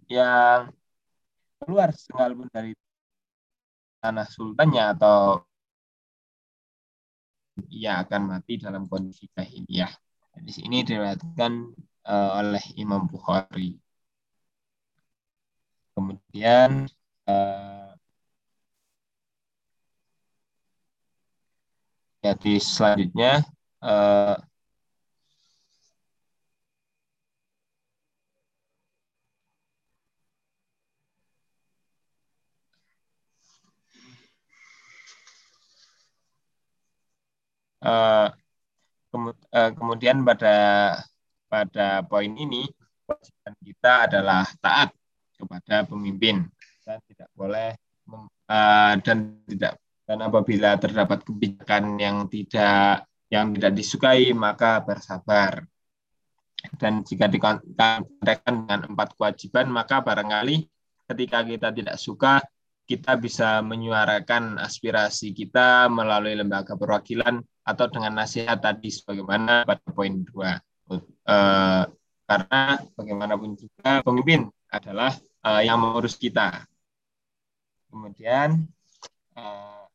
yang keluar sekalipun dari tanah sultannya atau ia akan mati dalam kondisi jahiliyah. Di sini diriwayatkan uh, oleh Imam Bukhari. Kemudian uh, jadi selanjutnya uh, eh, kemudian pada pada poin ini kewajiban kita adalah taat kepada pemimpin dan tidak boleh uh, dan tidak dan apabila terdapat kebijakan yang tidak yang tidak disukai maka bersabar dan jika dikontrakkan dengan empat kewajiban maka barangkali ketika kita tidak suka kita bisa menyuarakan aspirasi kita melalui lembaga perwakilan atau dengan nasihat tadi sebagaimana pada poin dua. Uh, karena bagaimanapun juga pemimpin adalah uh, yang mengurus kita. Kemudian uh,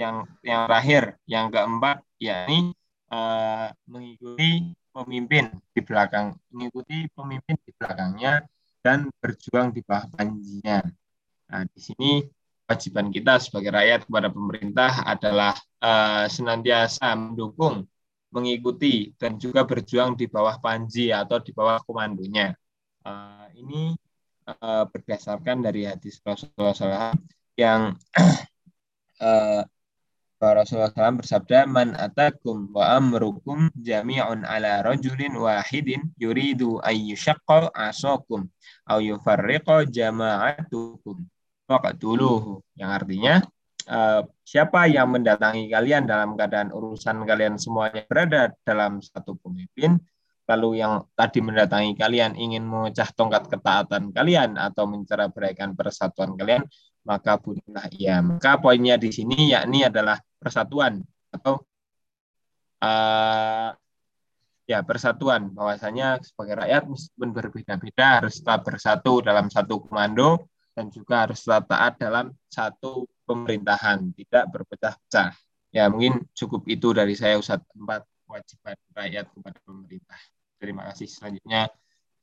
yang yang terakhir, yang keempat yakni uh, mengikuti pemimpin di belakang, mengikuti pemimpin di belakangnya dan berjuang di bawah panjinya. Nah, di sini kewajiban kita sebagai rakyat kepada pemerintah adalah uh, senantiasa mendukung, mengikuti dan juga berjuang di bawah panji atau di bawah komandonya. Uh, ini uh, berdasarkan dari hadis Rasulullah SAW yang uh, Rasulullah SAW bersabda, Man atakum wa amrukum jami'un ala rajulin wahidin yuridu ayyushaqqa asakum au yufarriqa jama'atukum faqatuluhu. Yang artinya, uh, siapa yang mendatangi kalian dalam keadaan urusan kalian semuanya berada dalam satu pemimpin, lalu yang tadi mendatangi kalian ingin memecah tongkat ketaatan kalian atau menceraikan persatuan kalian, maka bunuhlah ia. Maka poinnya di sini yakni adalah persatuan atau uh, ya persatuan bahwasanya sebagai rakyat meskipun berbeda-beda harus tetap bersatu dalam satu komando dan juga harus tetap taat dalam satu pemerintahan tidak berpecah-pecah ya mungkin cukup itu dari saya Ustadz. Empat kewajiban rakyat kepada pemerintah. Terima kasih. Selanjutnya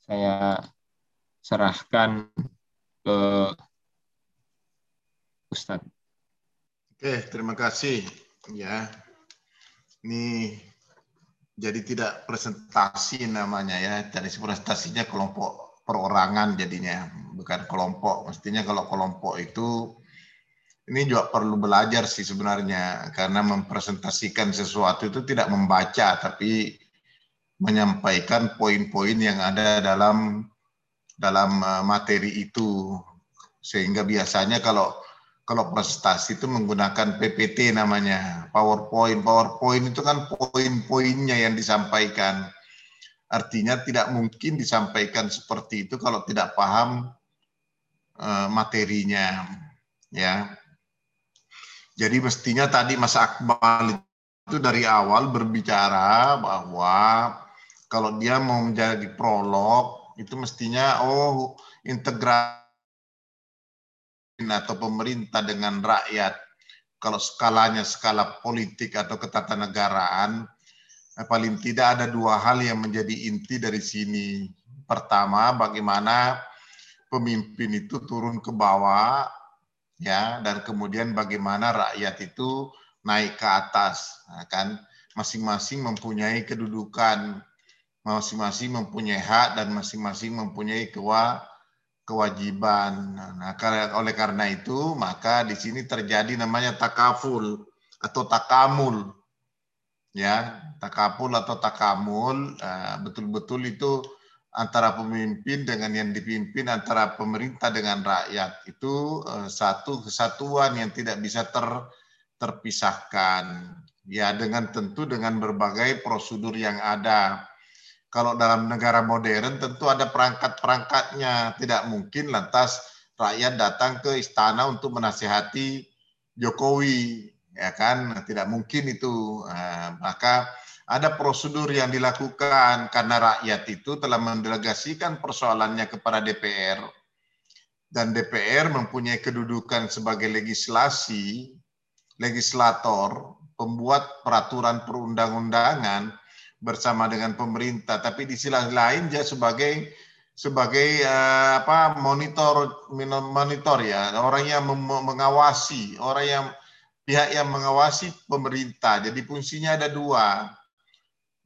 saya serahkan ke Ustadz. Oke, terima kasih. Ya, ini jadi tidak presentasi namanya ya. Tadi presentasinya kelompok perorangan jadinya. bukan kelompok. Mestinya kalau kelompok itu ini juga perlu belajar sih sebenarnya karena mempresentasikan sesuatu itu tidak membaca tapi menyampaikan poin-poin yang ada dalam dalam eh, materi itu sehingga biasanya kalau kalau presentasi itu menggunakan PPT namanya PowerPoint PowerPoint itu kan poin-poinnya yang disampaikan artinya tidak mungkin disampaikan seperti itu kalau tidak paham uh, materinya ya. Jadi mestinya tadi Mas Akmal itu dari awal berbicara bahwa kalau dia mau menjadi prolog itu mestinya oh integrasi atau pemerintah dengan rakyat. Kalau skalanya skala politik atau ketatanegaraan paling tidak ada dua hal yang menjadi inti dari sini pertama bagaimana pemimpin itu turun ke bawah ya dan kemudian bagaimana rakyat itu naik ke atas nah, kan masing-masing mempunyai kedudukan masing-masing mempunyai hak dan masing-masing mempunyai kewa, kewajiban. Nah, oleh karena itu, maka di sini terjadi namanya takaful atau takamul. Ya, takaful atau takamul eh, betul-betul itu antara pemimpin dengan yang dipimpin, antara pemerintah dengan rakyat itu eh, satu kesatuan yang tidak bisa ter, terpisahkan. Ya, dengan tentu dengan berbagai prosedur yang ada kalau dalam negara modern tentu ada perangkat-perangkatnya. Tidak mungkin lantas rakyat datang ke istana untuk menasihati Jokowi, ya kan? Tidak mungkin itu. Nah, maka ada prosedur yang dilakukan karena rakyat itu telah mendelegasikan persoalannya kepada DPR dan DPR mempunyai kedudukan sebagai legislasi, legislator, pembuat peraturan perundang-undangan bersama dengan pemerintah, tapi di sisi lain dia sebagai sebagai uh, apa monitor monitor ya orang yang mengawasi orang yang pihak yang mengawasi pemerintah. Jadi fungsinya ada dua.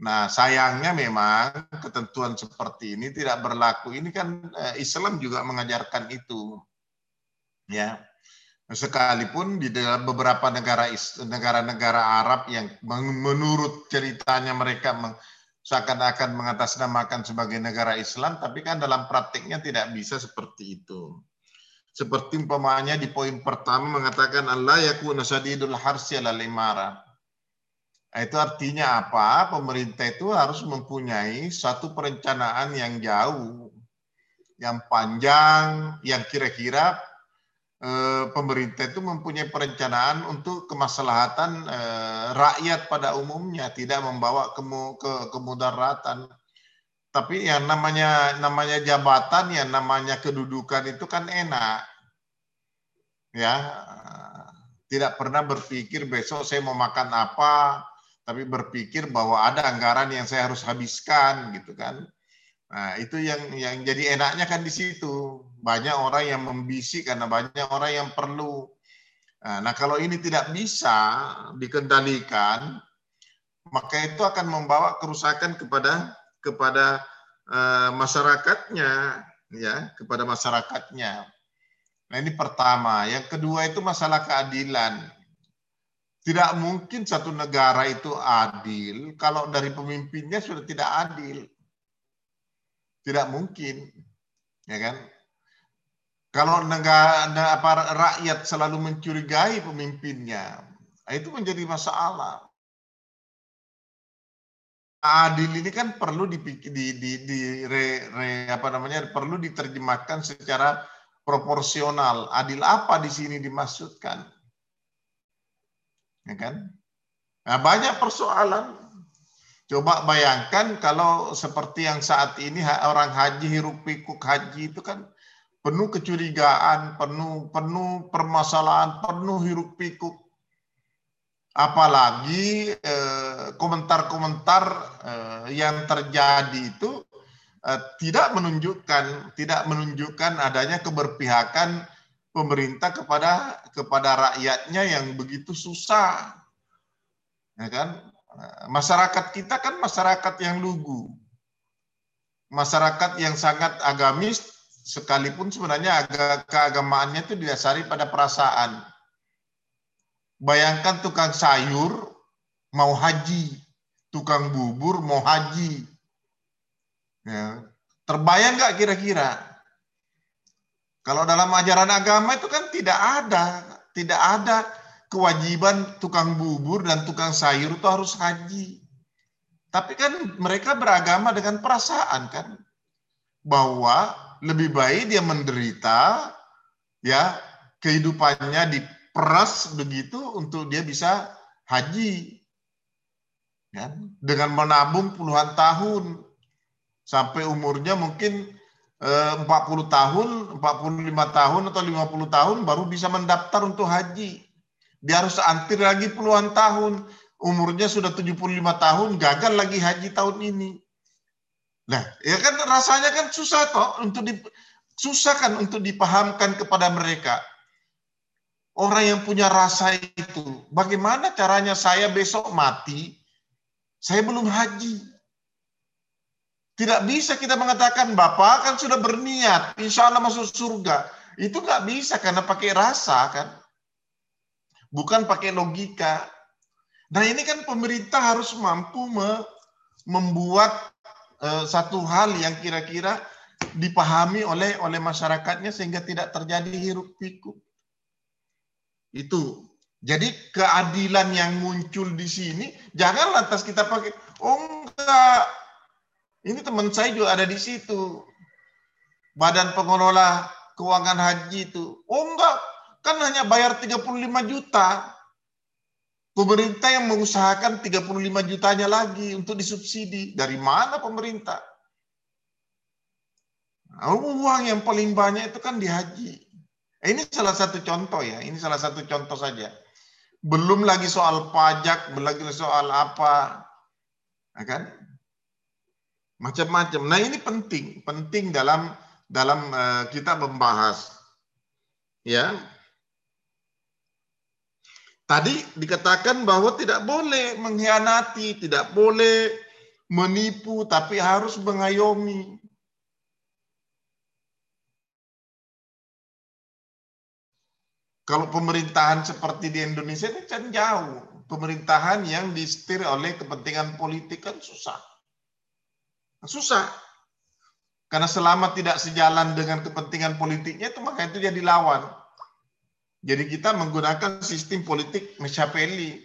Nah sayangnya memang ketentuan seperti ini tidak berlaku. Ini kan uh, Islam juga mengajarkan itu. Ya. Sekalipun di dalam beberapa negara negara-negara Arab yang menurut ceritanya mereka seakan-akan mengatasnamakan sebagai negara Islam, tapi kan dalam praktiknya tidak bisa seperti itu. Seperti umpamanya di poin pertama mengatakan Allah yakuna sadidul harsi ala limara. Nah, itu artinya apa? Pemerintah itu harus mempunyai satu perencanaan yang jauh, yang panjang, yang kira-kira Eh, pemerintah itu mempunyai perencanaan untuk kemaslahatan eh, rakyat pada umumnya, tidak membawa ke, ke kemudaratan. Tapi yang namanya namanya jabatan, yang namanya kedudukan itu kan enak, ya. Tidak pernah berpikir besok saya mau makan apa, tapi berpikir bahwa ada anggaran yang saya harus habiskan, gitu kan. Nah, itu yang yang jadi enaknya kan di situ. Banyak orang yang membisik karena banyak orang yang perlu. Nah, nah, kalau ini tidak bisa dikendalikan, maka itu akan membawa kerusakan kepada kepada uh, masyarakatnya, ya, kepada masyarakatnya. Nah, ini pertama. Yang kedua itu masalah keadilan. Tidak mungkin satu negara itu adil kalau dari pemimpinnya sudah tidak adil. Tidak mungkin. Ya kan? Kalau negara apa rakyat selalu mencurigai pemimpinnya, itu menjadi masalah. Adil ini kan perlu dipikir di, di, di re, re, apa namanya perlu diterjemahkan secara proporsional. Adil apa di sini dimaksudkan? Ya kan? Nah, banyak persoalan Coba bayangkan kalau seperti yang saat ini orang haji hiruk pikuk haji itu kan penuh kecurigaan, penuh penuh permasalahan, penuh hiruk pikuk. Apalagi eh, komentar-komentar eh, yang terjadi itu eh, tidak menunjukkan tidak menunjukkan adanya keberpihakan pemerintah kepada kepada rakyatnya yang begitu susah. Ya kan? Masyarakat kita kan masyarakat yang lugu. Masyarakat yang sangat agamis, sekalipun sebenarnya agak keagamaannya itu didasari pada perasaan. Bayangkan tukang sayur mau haji, tukang bubur mau haji. Ya. Terbayang nggak kira-kira? Kalau dalam ajaran agama itu kan tidak ada, tidak ada kewajiban tukang bubur dan tukang sayur itu harus haji. Tapi kan mereka beragama dengan perasaan kan bahwa lebih baik dia menderita ya kehidupannya diperas begitu untuk dia bisa haji ya, dengan menabung puluhan tahun sampai umurnya mungkin eh, 40 tahun, 45 tahun atau 50 tahun baru bisa mendaftar untuk haji. Dia harus antir lagi puluhan tahun umurnya sudah 75 tahun, gagal lagi haji tahun ini. Nah, ya kan rasanya kan susah toh untuk di, susah kan untuk dipahamkan kepada mereka. Orang yang punya rasa itu, bagaimana caranya saya besok mati, saya belum haji. Tidak bisa kita mengatakan Bapak kan sudah berniat, insya Allah masuk surga. Itu nggak bisa karena pakai rasa kan. Bukan pakai logika. Nah ini kan pemerintah harus mampu me membuat uh, satu hal yang kira-kira dipahami oleh oleh masyarakatnya sehingga tidak terjadi hiruk pikuk. Itu. Jadi keadilan yang muncul di sini jangan lantas kita pakai oh enggak. Ini teman saya juga ada di situ. Badan pengelola keuangan haji itu. Oh enggak, kan hanya bayar 35 juta. Pemerintah yang mengusahakan 35 jutanya lagi untuk disubsidi. Dari mana pemerintah? Nah, uang yang paling banyak itu kan di haji. Ini salah satu contoh ya. Ini salah satu contoh saja. Belum lagi soal pajak, belum lagi soal apa. Ya kan? Macam-macam. Nah ini penting. Penting dalam dalam uh, kita membahas. Ya, Tadi dikatakan bahwa tidak boleh mengkhianati, tidak boleh menipu, tapi harus mengayomi. Kalau pemerintahan seperti di Indonesia ini kan jauh. Pemerintahan yang disetir oleh kepentingan politik kan susah. Susah. Karena selama tidak sejalan dengan kepentingan politiknya itu maka itu jadi lawan. Jadi kita menggunakan sistem politik Machiavelli.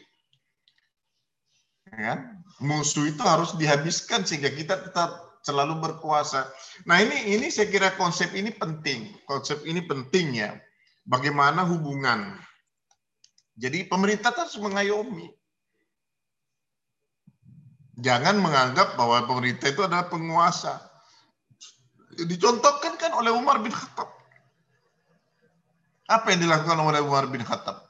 Ya, musuh itu harus dihabiskan sehingga kita tetap selalu berkuasa. Nah ini ini saya kira konsep ini penting. Konsep ini penting ya. Bagaimana hubungan. Jadi pemerintah harus mengayomi. Jangan menganggap bahwa pemerintah itu adalah penguasa. Dicontohkan kan oleh Umar bin Khattab. Apa yang dilakukan oleh Umar bin Khattab?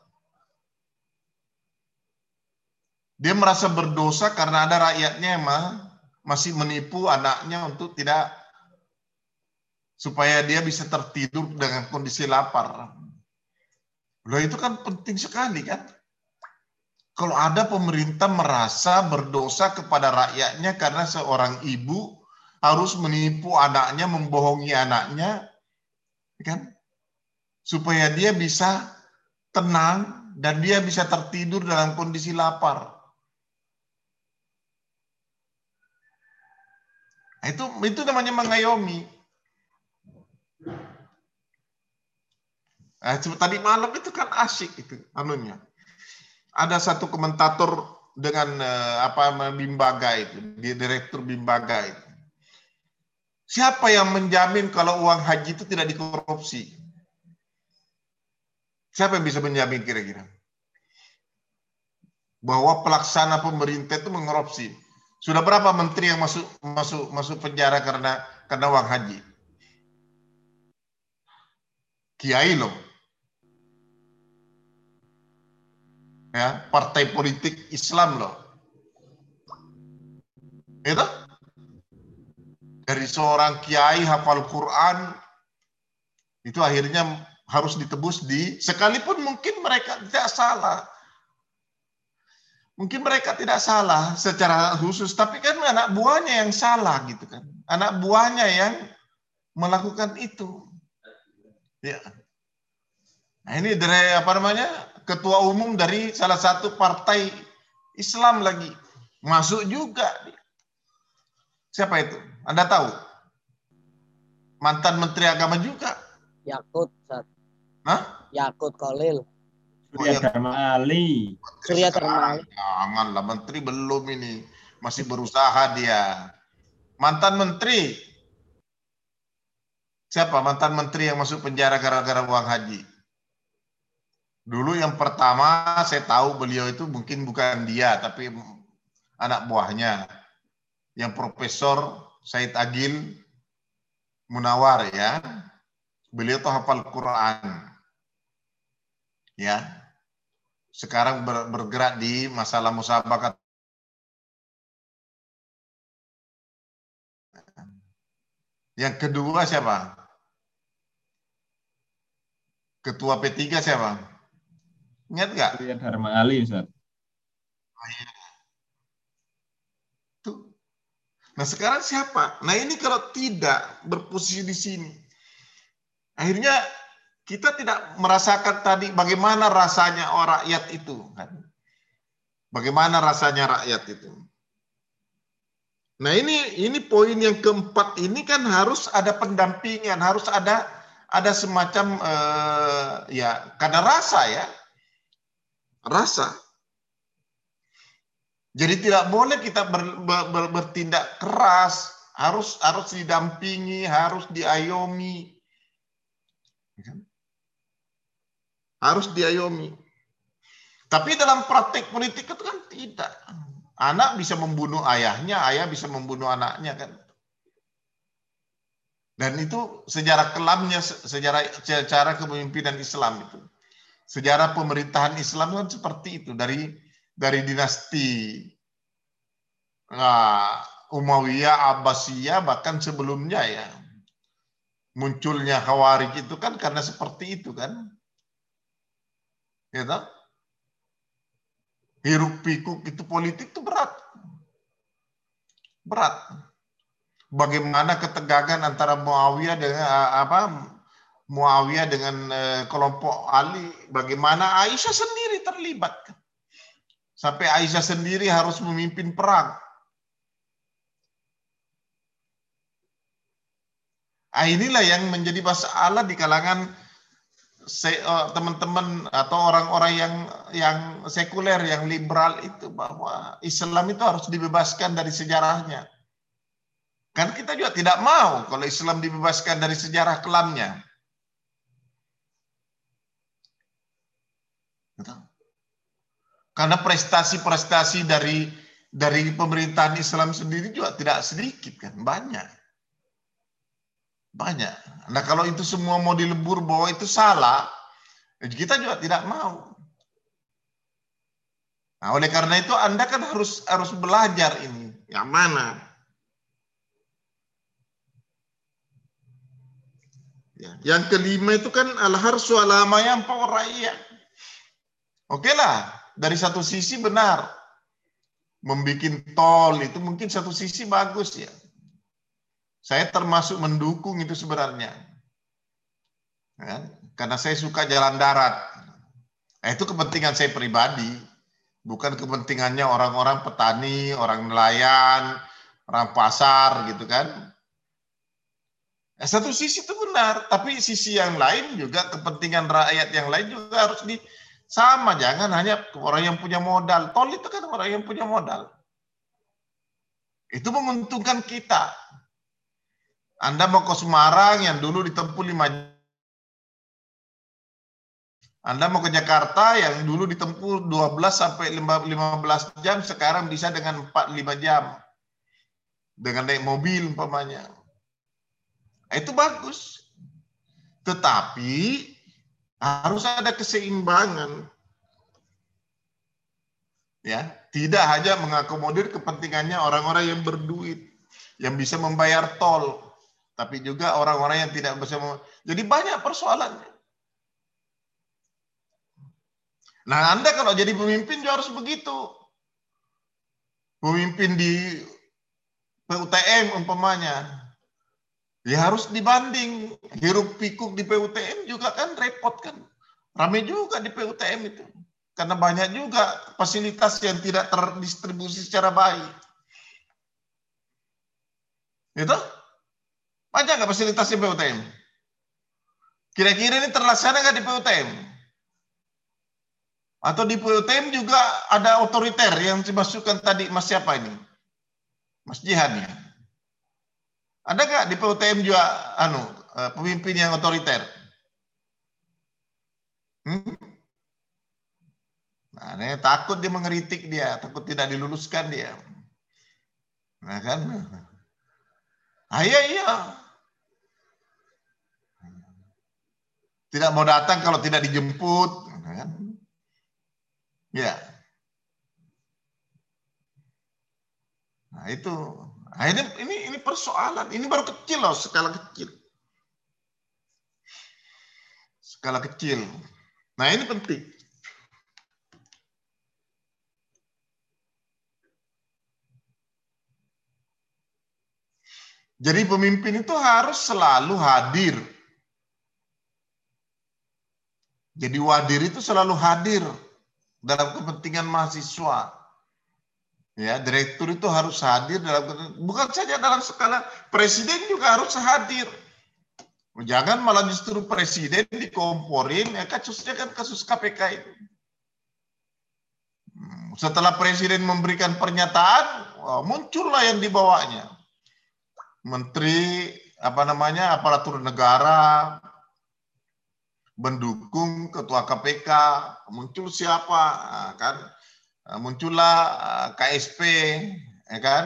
Dia merasa berdosa karena ada rakyatnya yang masih menipu anaknya untuk tidak supaya dia bisa tertidur dengan kondisi lapar. Loh itu kan penting sekali kan? Kalau ada pemerintah merasa berdosa kepada rakyatnya karena seorang ibu harus menipu anaknya, membohongi anaknya, kan? supaya dia bisa tenang dan dia bisa tertidur dalam kondisi lapar. Nah, itu itu namanya mengayomi. Nah, tadi malam itu kan asik itu anunya. Ada satu komentator dengan eh, apa Bimbaga itu, direktur Bimbaga itu. Siapa yang menjamin kalau uang haji itu tidak dikorupsi? Siapa yang bisa menjamin kira-kira? Bahwa pelaksana pemerintah itu mengerupsi. Sudah berapa menteri yang masuk masuk masuk penjara karena karena uang haji? Kiai loh. Ya, partai politik Islam loh. Itu? Dari seorang kiai hafal Quran itu akhirnya harus ditebus di sekalipun mungkin mereka tidak salah. Mungkin mereka tidak salah secara khusus, tapi kan anak buahnya yang salah gitu kan. Anak buahnya yang melakukan itu. Ya. Nah, ini dari apa namanya? Ketua umum dari salah satu partai Islam lagi. Masuk juga. Siapa itu? Anda tahu? Mantan Menteri Agama juga. Yakut, Ustaz. Hah? Yakut Kolil. Surya Dharma Ali. Surya Dharma. Janganlah menteri belum ini. Masih berusaha dia. Mantan menteri. Siapa mantan menteri yang masuk penjara gara-gara uang haji? Dulu yang pertama saya tahu beliau itu mungkin bukan dia tapi anak buahnya. Yang Profesor Said Agil Munawar ya. Beliau tuh hafal Quran. Ya. Sekarang ber- bergerak di masalah musabakat Yang kedua siapa? Ketua P3 siapa? Ingat nggak? Surya Dharma Ali, Ustaz. Tuh. Nah sekarang siapa? Nah ini kalau tidak berposisi di sini, akhirnya kita tidak merasakan tadi bagaimana rasanya orang rakyat itu, kan? Bagaimana rasanya rakyat itu? Nah ini ini poin yang keempat ini kan harus ada pendampingan, harus ada ada semacam eh, ya karena rasa ya rasa. Jadi tidak boleh kita ber, ber, ber- bertindak keras, harus harus didampingi, harus diayomi, Ya kan? harus diayomi. Tapi dalam praktek politik itu kan tidak. Anak bisa membunuh ayahnya, ayah bisa membunuh anaknya kan. Dan itu sejarah kelamnya, se- sejarah secara kepemimpinan Islam itu. Sejarah pemerintahan Islam kan seperti itu dari dari dinasti nah, Umayyah, Abbasiyah bahkan sebelumnya ya. Munculnya Khawarij itu kan karena seperti itu kan. Ya toh? Hiruk pikuk itu politik itu berat. Berat. Bagaimana ketegangan antara Muawiyah dengan eh, apa Muawiyah dengan eh, kelompok Ali, bagaimana Aisyah sendiri terlibat. Sampai Aisyah sendiri harus memimpin perang. Ah, inilah yang menjadi masalah di kalangan eh, teman-teman atau orang-orang yang yang sekuler, yang liberal itu bahwa Islam itu harus dibebaskan dari sejarahnya. Kan kita juga tidak mau kalau Islam dibebaskan dari sejarah kelamnya. Betul. Karena prestasi-prestasi dari dari pemerintahan Islam sendiri juga tidak sedikit kan, banyak. Banyak. Nah kalau itu semua mau dilebur bahwa itu salah, kita juga tidak mau. Nah, oleh karena itu Anda kan harus harus belajar ini. Yang mana? Ya. Yang kelima itu kan al-harsu ala ma. Oke lah, dari satu sisi benar. Membikin tol itu mungkin satu sisi bagus ya. Saya termasuk mendukung itu sebenarnya. Ya, karena saya suka jalan darat. Nah, itu kepentingan saya pribadi, bukan kepentingannya orang-orang petani, orang nelayan, orang pasar gitu kan. Nah, satu sisi itu benar, tapi sisi yang lain juga kepentingan rakyat yang lain juga harus di sama. Jangan hanya orang yang punya modal. Tol itu kan orang yang punya modal. Itu menguntungkan kita. Anda mau ke Semarang yang dulu ditempuh 5 Anda mau ke Jakarta yang dulu ditempuh 12 sampai 15 jam sekarang bisa dengan 4 5 jam. Dengan naik mobil umpamanya. Itu bagus. Tetapi harus ada keseimbangan. Ya, tidak hanya mengakomodir kepentingannya orang-orang yang berduit, yang bisa membayar tol, tapi juga orang-orang yang tidak bisa Jadi banyak persoalannya. Nah, Anda kalau jadi pemimpin juga harus begitu. Pemimpin di PUTM umpamanya. Ya harus dibanding. Hiruk pikuk di PUTM juga kan repot kan. Rame juga di PUTM itu. Karena banyak juga fasilitas yang tidak terdistribusi secara baik. Itu? Banyak nggak fasilitas di PUTM? Kira-kira ini terlaksana nggak di PUTM? Atau di PUTM juga ada otoriter yang dimasukkan tadi Mas siapa ini? Mas Jihan ya? Ada nggak di PUTM juga anu eh, pemimpin yang otoriter? Hmm? Nah, ini takut dia mengeritik dia, takut tidak diluluskan dia. Nah kan? Ah, iya, iya. Tidak mau datang kalau tidak dijemput. Nah, kan? Ya. Nah itu, nah, ini, ini ini persoalan. Ini baru kecil loh, skala kecil. Skala kecil. Nah ini penting. Jadi pemimpin itu harus selalu hadir. Jadi wadir itu selalu hadir dalam kepentingan mahasiswa. Ya, direktur itu harus hadir dalam bukan saja dalam skala presiden juga harus hadir. Jangan malah justru presiden dikomporin, ya kasusnya kan kasus KPK itu. Hmm, setelah presiden memberikan pernyataan, muncullah yang dibawanya menteri apa namanya aparatur negara mendukung ketua KPK muncul siapa nah, kan muncullah eh, KSP ya kan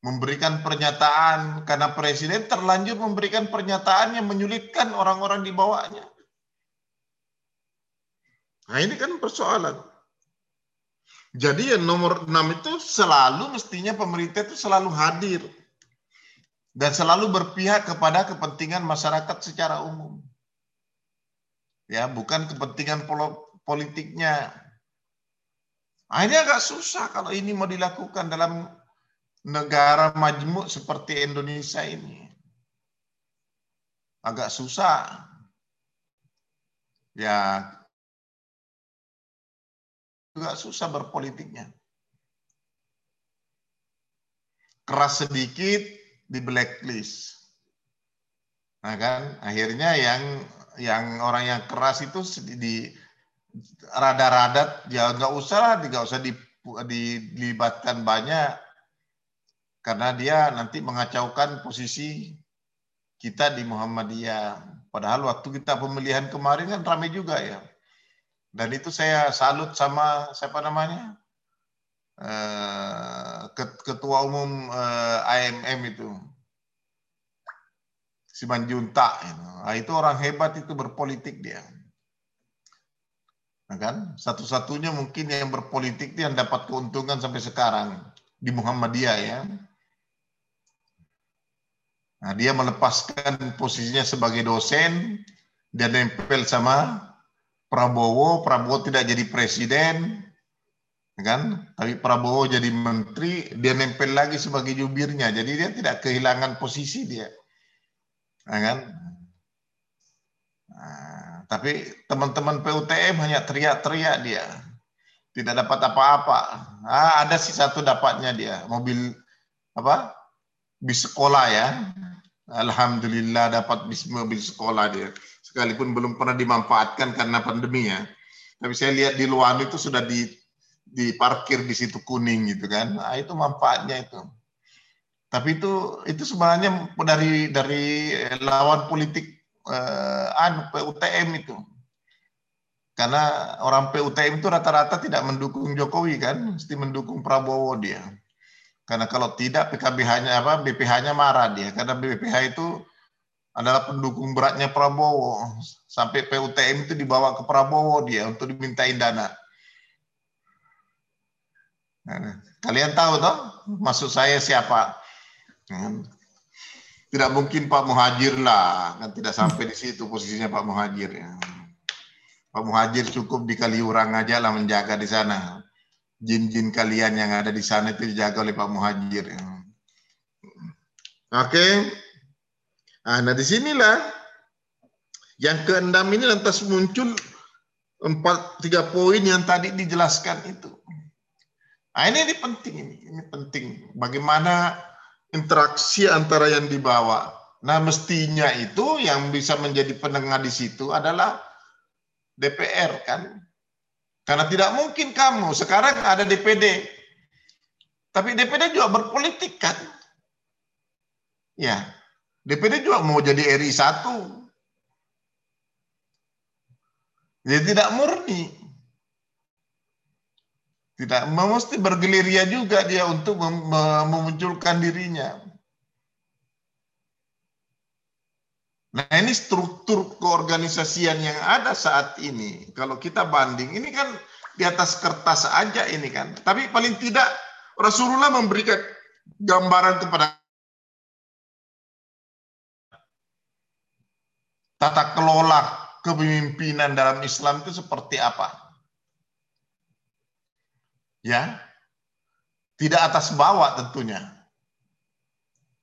memberikan pernyataan karena presiden terlanjur memberikan pernyataan yang menyulitkan orang-orang di bawahnya. Nah ini kan persoalan. Jadi yang nomor enam itu selalu mestinya pemerintah itu selalu hadir dan selalu berpihak kepada kepentingan masyarakat secara umum. Ya, bukan kepentingan politiknya. Ini agak susah kalau ini mau dilakukan dalam negara majmuk seperti Indonesia ini. Agak susah. Ya, juga susah berpolitiknya. Keras sedikit di blacklist. Nah kan, akhirnya yang yang orang yang keras itu di rada-rada ya nggak usah lah, nggak usah di, dilibatkan banyak karena dia nanti mengacaukan posisi kita di Muhammadiyah. Padahal waktu kita pemilihan kemarin kan ramai juga ya. Dan itu saya salut sama siapa namanya? Eh, ketua umum eh, itu. Simanjunta. Nah, itu orang hebat itu berpolitik dia. Nah, kan? Satu-satunya mungkin yang berpolitik yang dapat keuntungan sampai sekarang di Muhammadiyah ya. Nah, dia melepaskan posisinya sebagai dosen dan nempel sama Prabowo, Prabowo tidak jadi presiden, kan? Tapi Prabowo jadi menteri, dia nempel lagi sebagai jubirnya, jadi dia tidak kehilangan posisi dia, nah, kan? Nah, tapi teman-teman PUTM hanya teriak-teriak dia, tidak dapat apa-apa. Ah, ada sih satu dapatnya dia, mobil apa? Bis sekolah ya. Alhamdulillah dapat bis mobil sekolah dia sekalipun belum pernah dimanfaatkan karena pandemi ya. Tapi saya lihat di luar itu sudah di diparkir di situ kuning gitu kan. Nah, itu manfaatnya itu. Tapi itu itu sebenarnya dari dari lawan politik eh, anu PUTM itu. Karena orang PUTM itu rata-rata tidak mendukung Jokowi kan, mesti mendukung Prabowo dia. Karena kalau tidak PKB-nya apa BPH-nya marah dia karena BPH itu adalah pendukung beratnya Prabowo. Sampai PUTM itu dibawa ke Prabowo dia untuk dimintain dana. Nah, kalian tahu toh maksud saya siapa? Tidak mungkin Pak Muhajir lah, kan tidak sampai di situ posisinya Pak Muhajir. Ya. Pak Muhajir cukup di Kaliurang aja lah menjaga di sana. Jin-jin kalian yang ada di sana itu dijaga oleh Pak Muhajir. Ya. Oke. Ah, Nah, di sinilah yang keenam ini lantas muncul empat tiga poin yang tadi dijelaskan itu. Nah, ini, ini penting ini, ini penting. Bagaimana interaksi antara yang dibawa. Nah, mestinya itu yang bisa menjadi penengah di situ adalah DPR kan. Karena tidak mungkin kamu sekarang ada DPD. Tapi DPD juga berpolitik kan. Ya. DPD juga mau jadi RI 1. Jadi tidak murni. Tidak mesti bergeliria juga dia untuk mem- mem- memunculkan dirinya. Nah ini struktur keorganisasian yang ada saat ini. Kalau kita banding, ini kan di atas kertas aja ini kan. Tapi paling tidak Rasulullah memberikan gambaran kepada tata kelola kepemimpinan dalam Islam itu seperti apa. Ya, tidak atas bawah tentunya.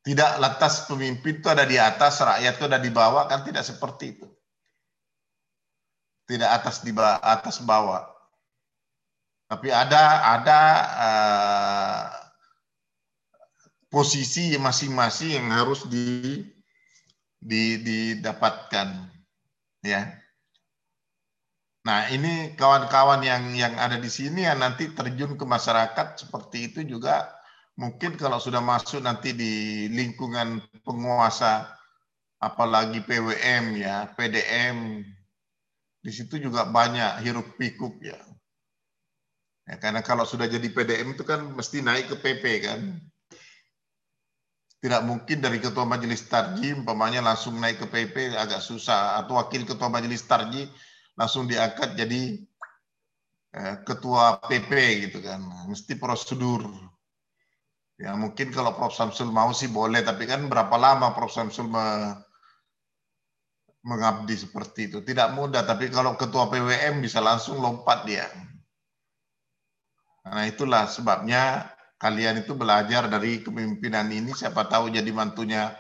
Tidak lantas pemimpin itu ada di atas, rakyat itu ada di bawah, kan tidak seperti itu. Tidak atas di bawah, atas bawah. Tapi ada ada uh, posisi masing-masing yang harus di, di didapatkan, ya. Nah ini kawan-kawan yang yang ada di sini yang nanti terjun ke masyarakat seperti itu juga mungkin kalau sudah masuk nanti di lingkungan penguasa apalagi PWM ya, PDM di situ juga banyak hiruk pikuk ya. ya. Karena kalau sudah jadi PDM itu kan mesti naik ke PP kan. Tidak mungkin dari ketua majelis tarji umpamanya langsung naik ke PP agak susah atau wakil ketua majelis tarji langsung diangkat jadi eh, ketua PP gitu kan. Mesti prosedur. Ya mungkin kalau Prof Samsul mau sih boleh, tapi kan berapa lama Prof Samsul me, mengabdi seperti itu. Tidak mudah, tapi kalau ketua PWM bisa langsung lompat dia. Nah itulah sebabnya kalian itu belajar dari kepemimpinan ini, siapa tahu jadi mantunya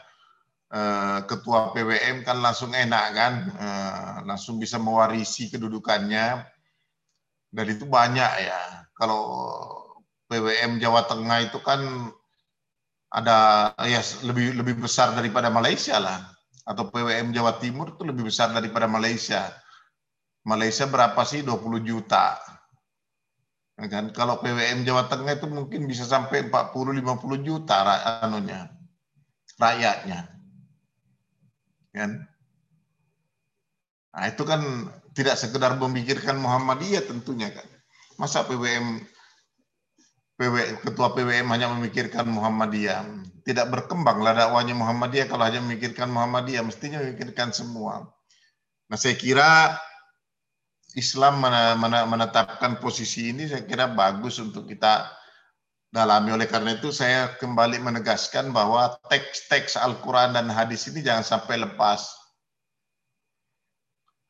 eh, ketua PWM kan langsung enak kan, eh, langsung bisa mewarisi kedudukannya. Dan itu banyak ya. Kalau PWM Jawa Tengah itu kan ada ya lebih lebih besar daripada Malaysia lah atau PWM Jawa Timur itu lebih besar daripada Malaysia. Malaysia berapa sih 20 juta. Ya kan kalau PWM Jawa Tengah itu mungkin bisa sampai 40 50 juta anunya rakyatnya. Kan? Nah, itu kan tidak sekedar memikirkan Muhammadiyah tentunya kan. Masa PWM PW, ketua PWM hanya memikirkan Muhammadiyah. Tidak berkembang lah dakwanya Muhammadiyah kalau hanya memikirkan Muhammadiyah, mestinya memikirkan semua. Nah saya kira Islam menetapkan posisi ini saya kira bagus untuk kita dalami. Oleh karena itu saya kembali menegaskan bahwa teks-teks Al-Quran dan hadis ini jangan sampai lepas.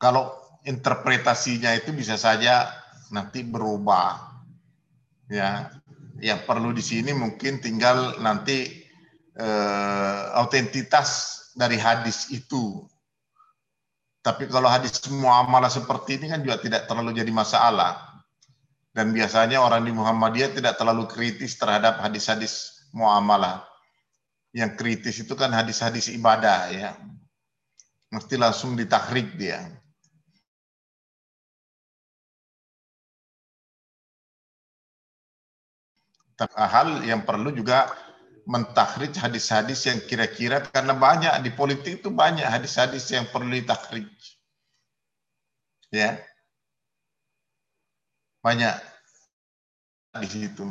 Kalau interpretasinya itu bisa saja nanti berubah. Ya, yang perlu di sini mungkin tinggal nanti eh, autentitas dari hadis itu. Tapi kalau hadis semua amalah seperti ini kan juga tidak terlalu jadi masalah. Dan biasanya orang di Muhammadiyah tidak terlalu kritis terhadap hadis-hadis muamalah. Yang kritis itu kan hadis-hadis ibadah ya. Mesti langsung ditahrik dia. hal yang perlu juga mentakhrij hadis-hadis yang kira-kira karena banyak di politik itu banyak hadis-hadis yang perlu ditakhrij. Ya. Banyak di situ.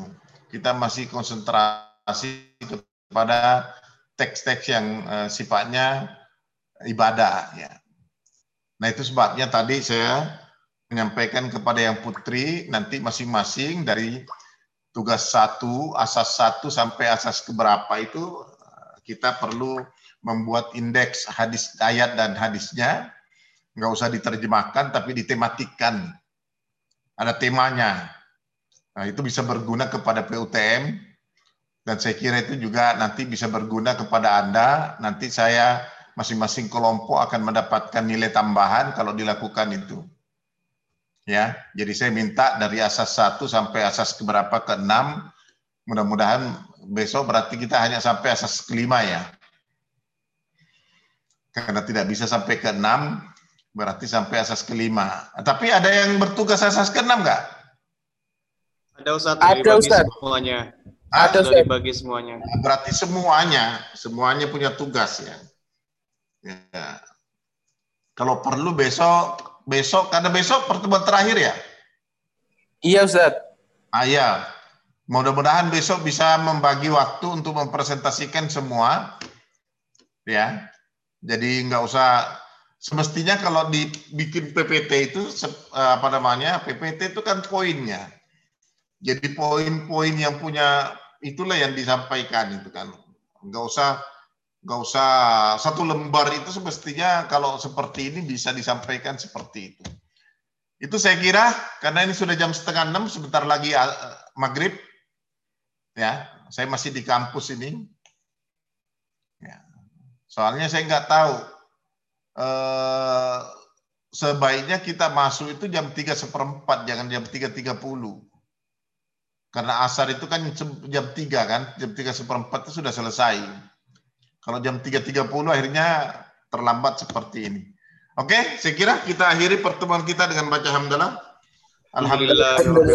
Kita masih konsentrasi kepada teks-teks yang uh, sifatnya ibadah ya. Nah, itu sebabnya tadi saya menyampaikan kepada yang putri nanti masing-masing dari tugas satu, asas satu sampai asas keberapa itu kita perlu membuat indeks hadis ayat dan hadisnya. Nggak usah diterjemahkan, tapi ditematikan. Ada temanya. Nah, itu bisa berguna kepada PUTM. Dan saya kira itu juga nanti bisa berguna kepada Anda. Nanti saya masing-masing kelompok akan mendapatkan nilai tambahan kalau dilakukan itu. Ya, jadi saya minta dari asas 1 sampai asas keberapa ke 6. Mudah-mudahan besok berarti kita hanya sampai asas kelima ya. Karena tidak bisa sampai ke 6, berarti sampai asas kelima. Tapi ada yang bertugas asas ke 6 enggak? Ada Ustaz, Ada, dibagi Ustaz. semuanya. Ada, Ustaz. dibagi semuanya. Berarti semuanya, semuanya punya tugas ya. ya. Kalau perlu besok, besok, karena besok pertemuan terakhir ya. Iya Ustaz. Ah ya, mudah-mudahan besok bisa membagi waktu untuk mempresentasikan semua, ya. Jadi nggak usah semestinya kalau dibikin PPT itu eh, apa namanya PPT itu kan poinnya. Jadi poin-poin yang punya itulah yang disampaikan itu kan. Nggak usah nggak usah satu lembar itu semestinya kalau seperti ini bisa disampaikan seperti itu. Itu saya kira karena ini sudah jam setengah enam sebentar lagi eh, maghrib ya saya masih di kampus ini ya. soalnya saya nggak tahu eh, sebaiknya kita masuk itu jam tiga seperempat jangan jam tiga tiga puluh. Karena asar itu kan jam tiga kan jam tiga seperempat itu sudah selesai. Kalau jam tiga tiga puluh akhirnya terlambat seperti ini. Oke saya kira kita akhiri pertemuan kita dengan baca hamdalah. Alhamdulillah.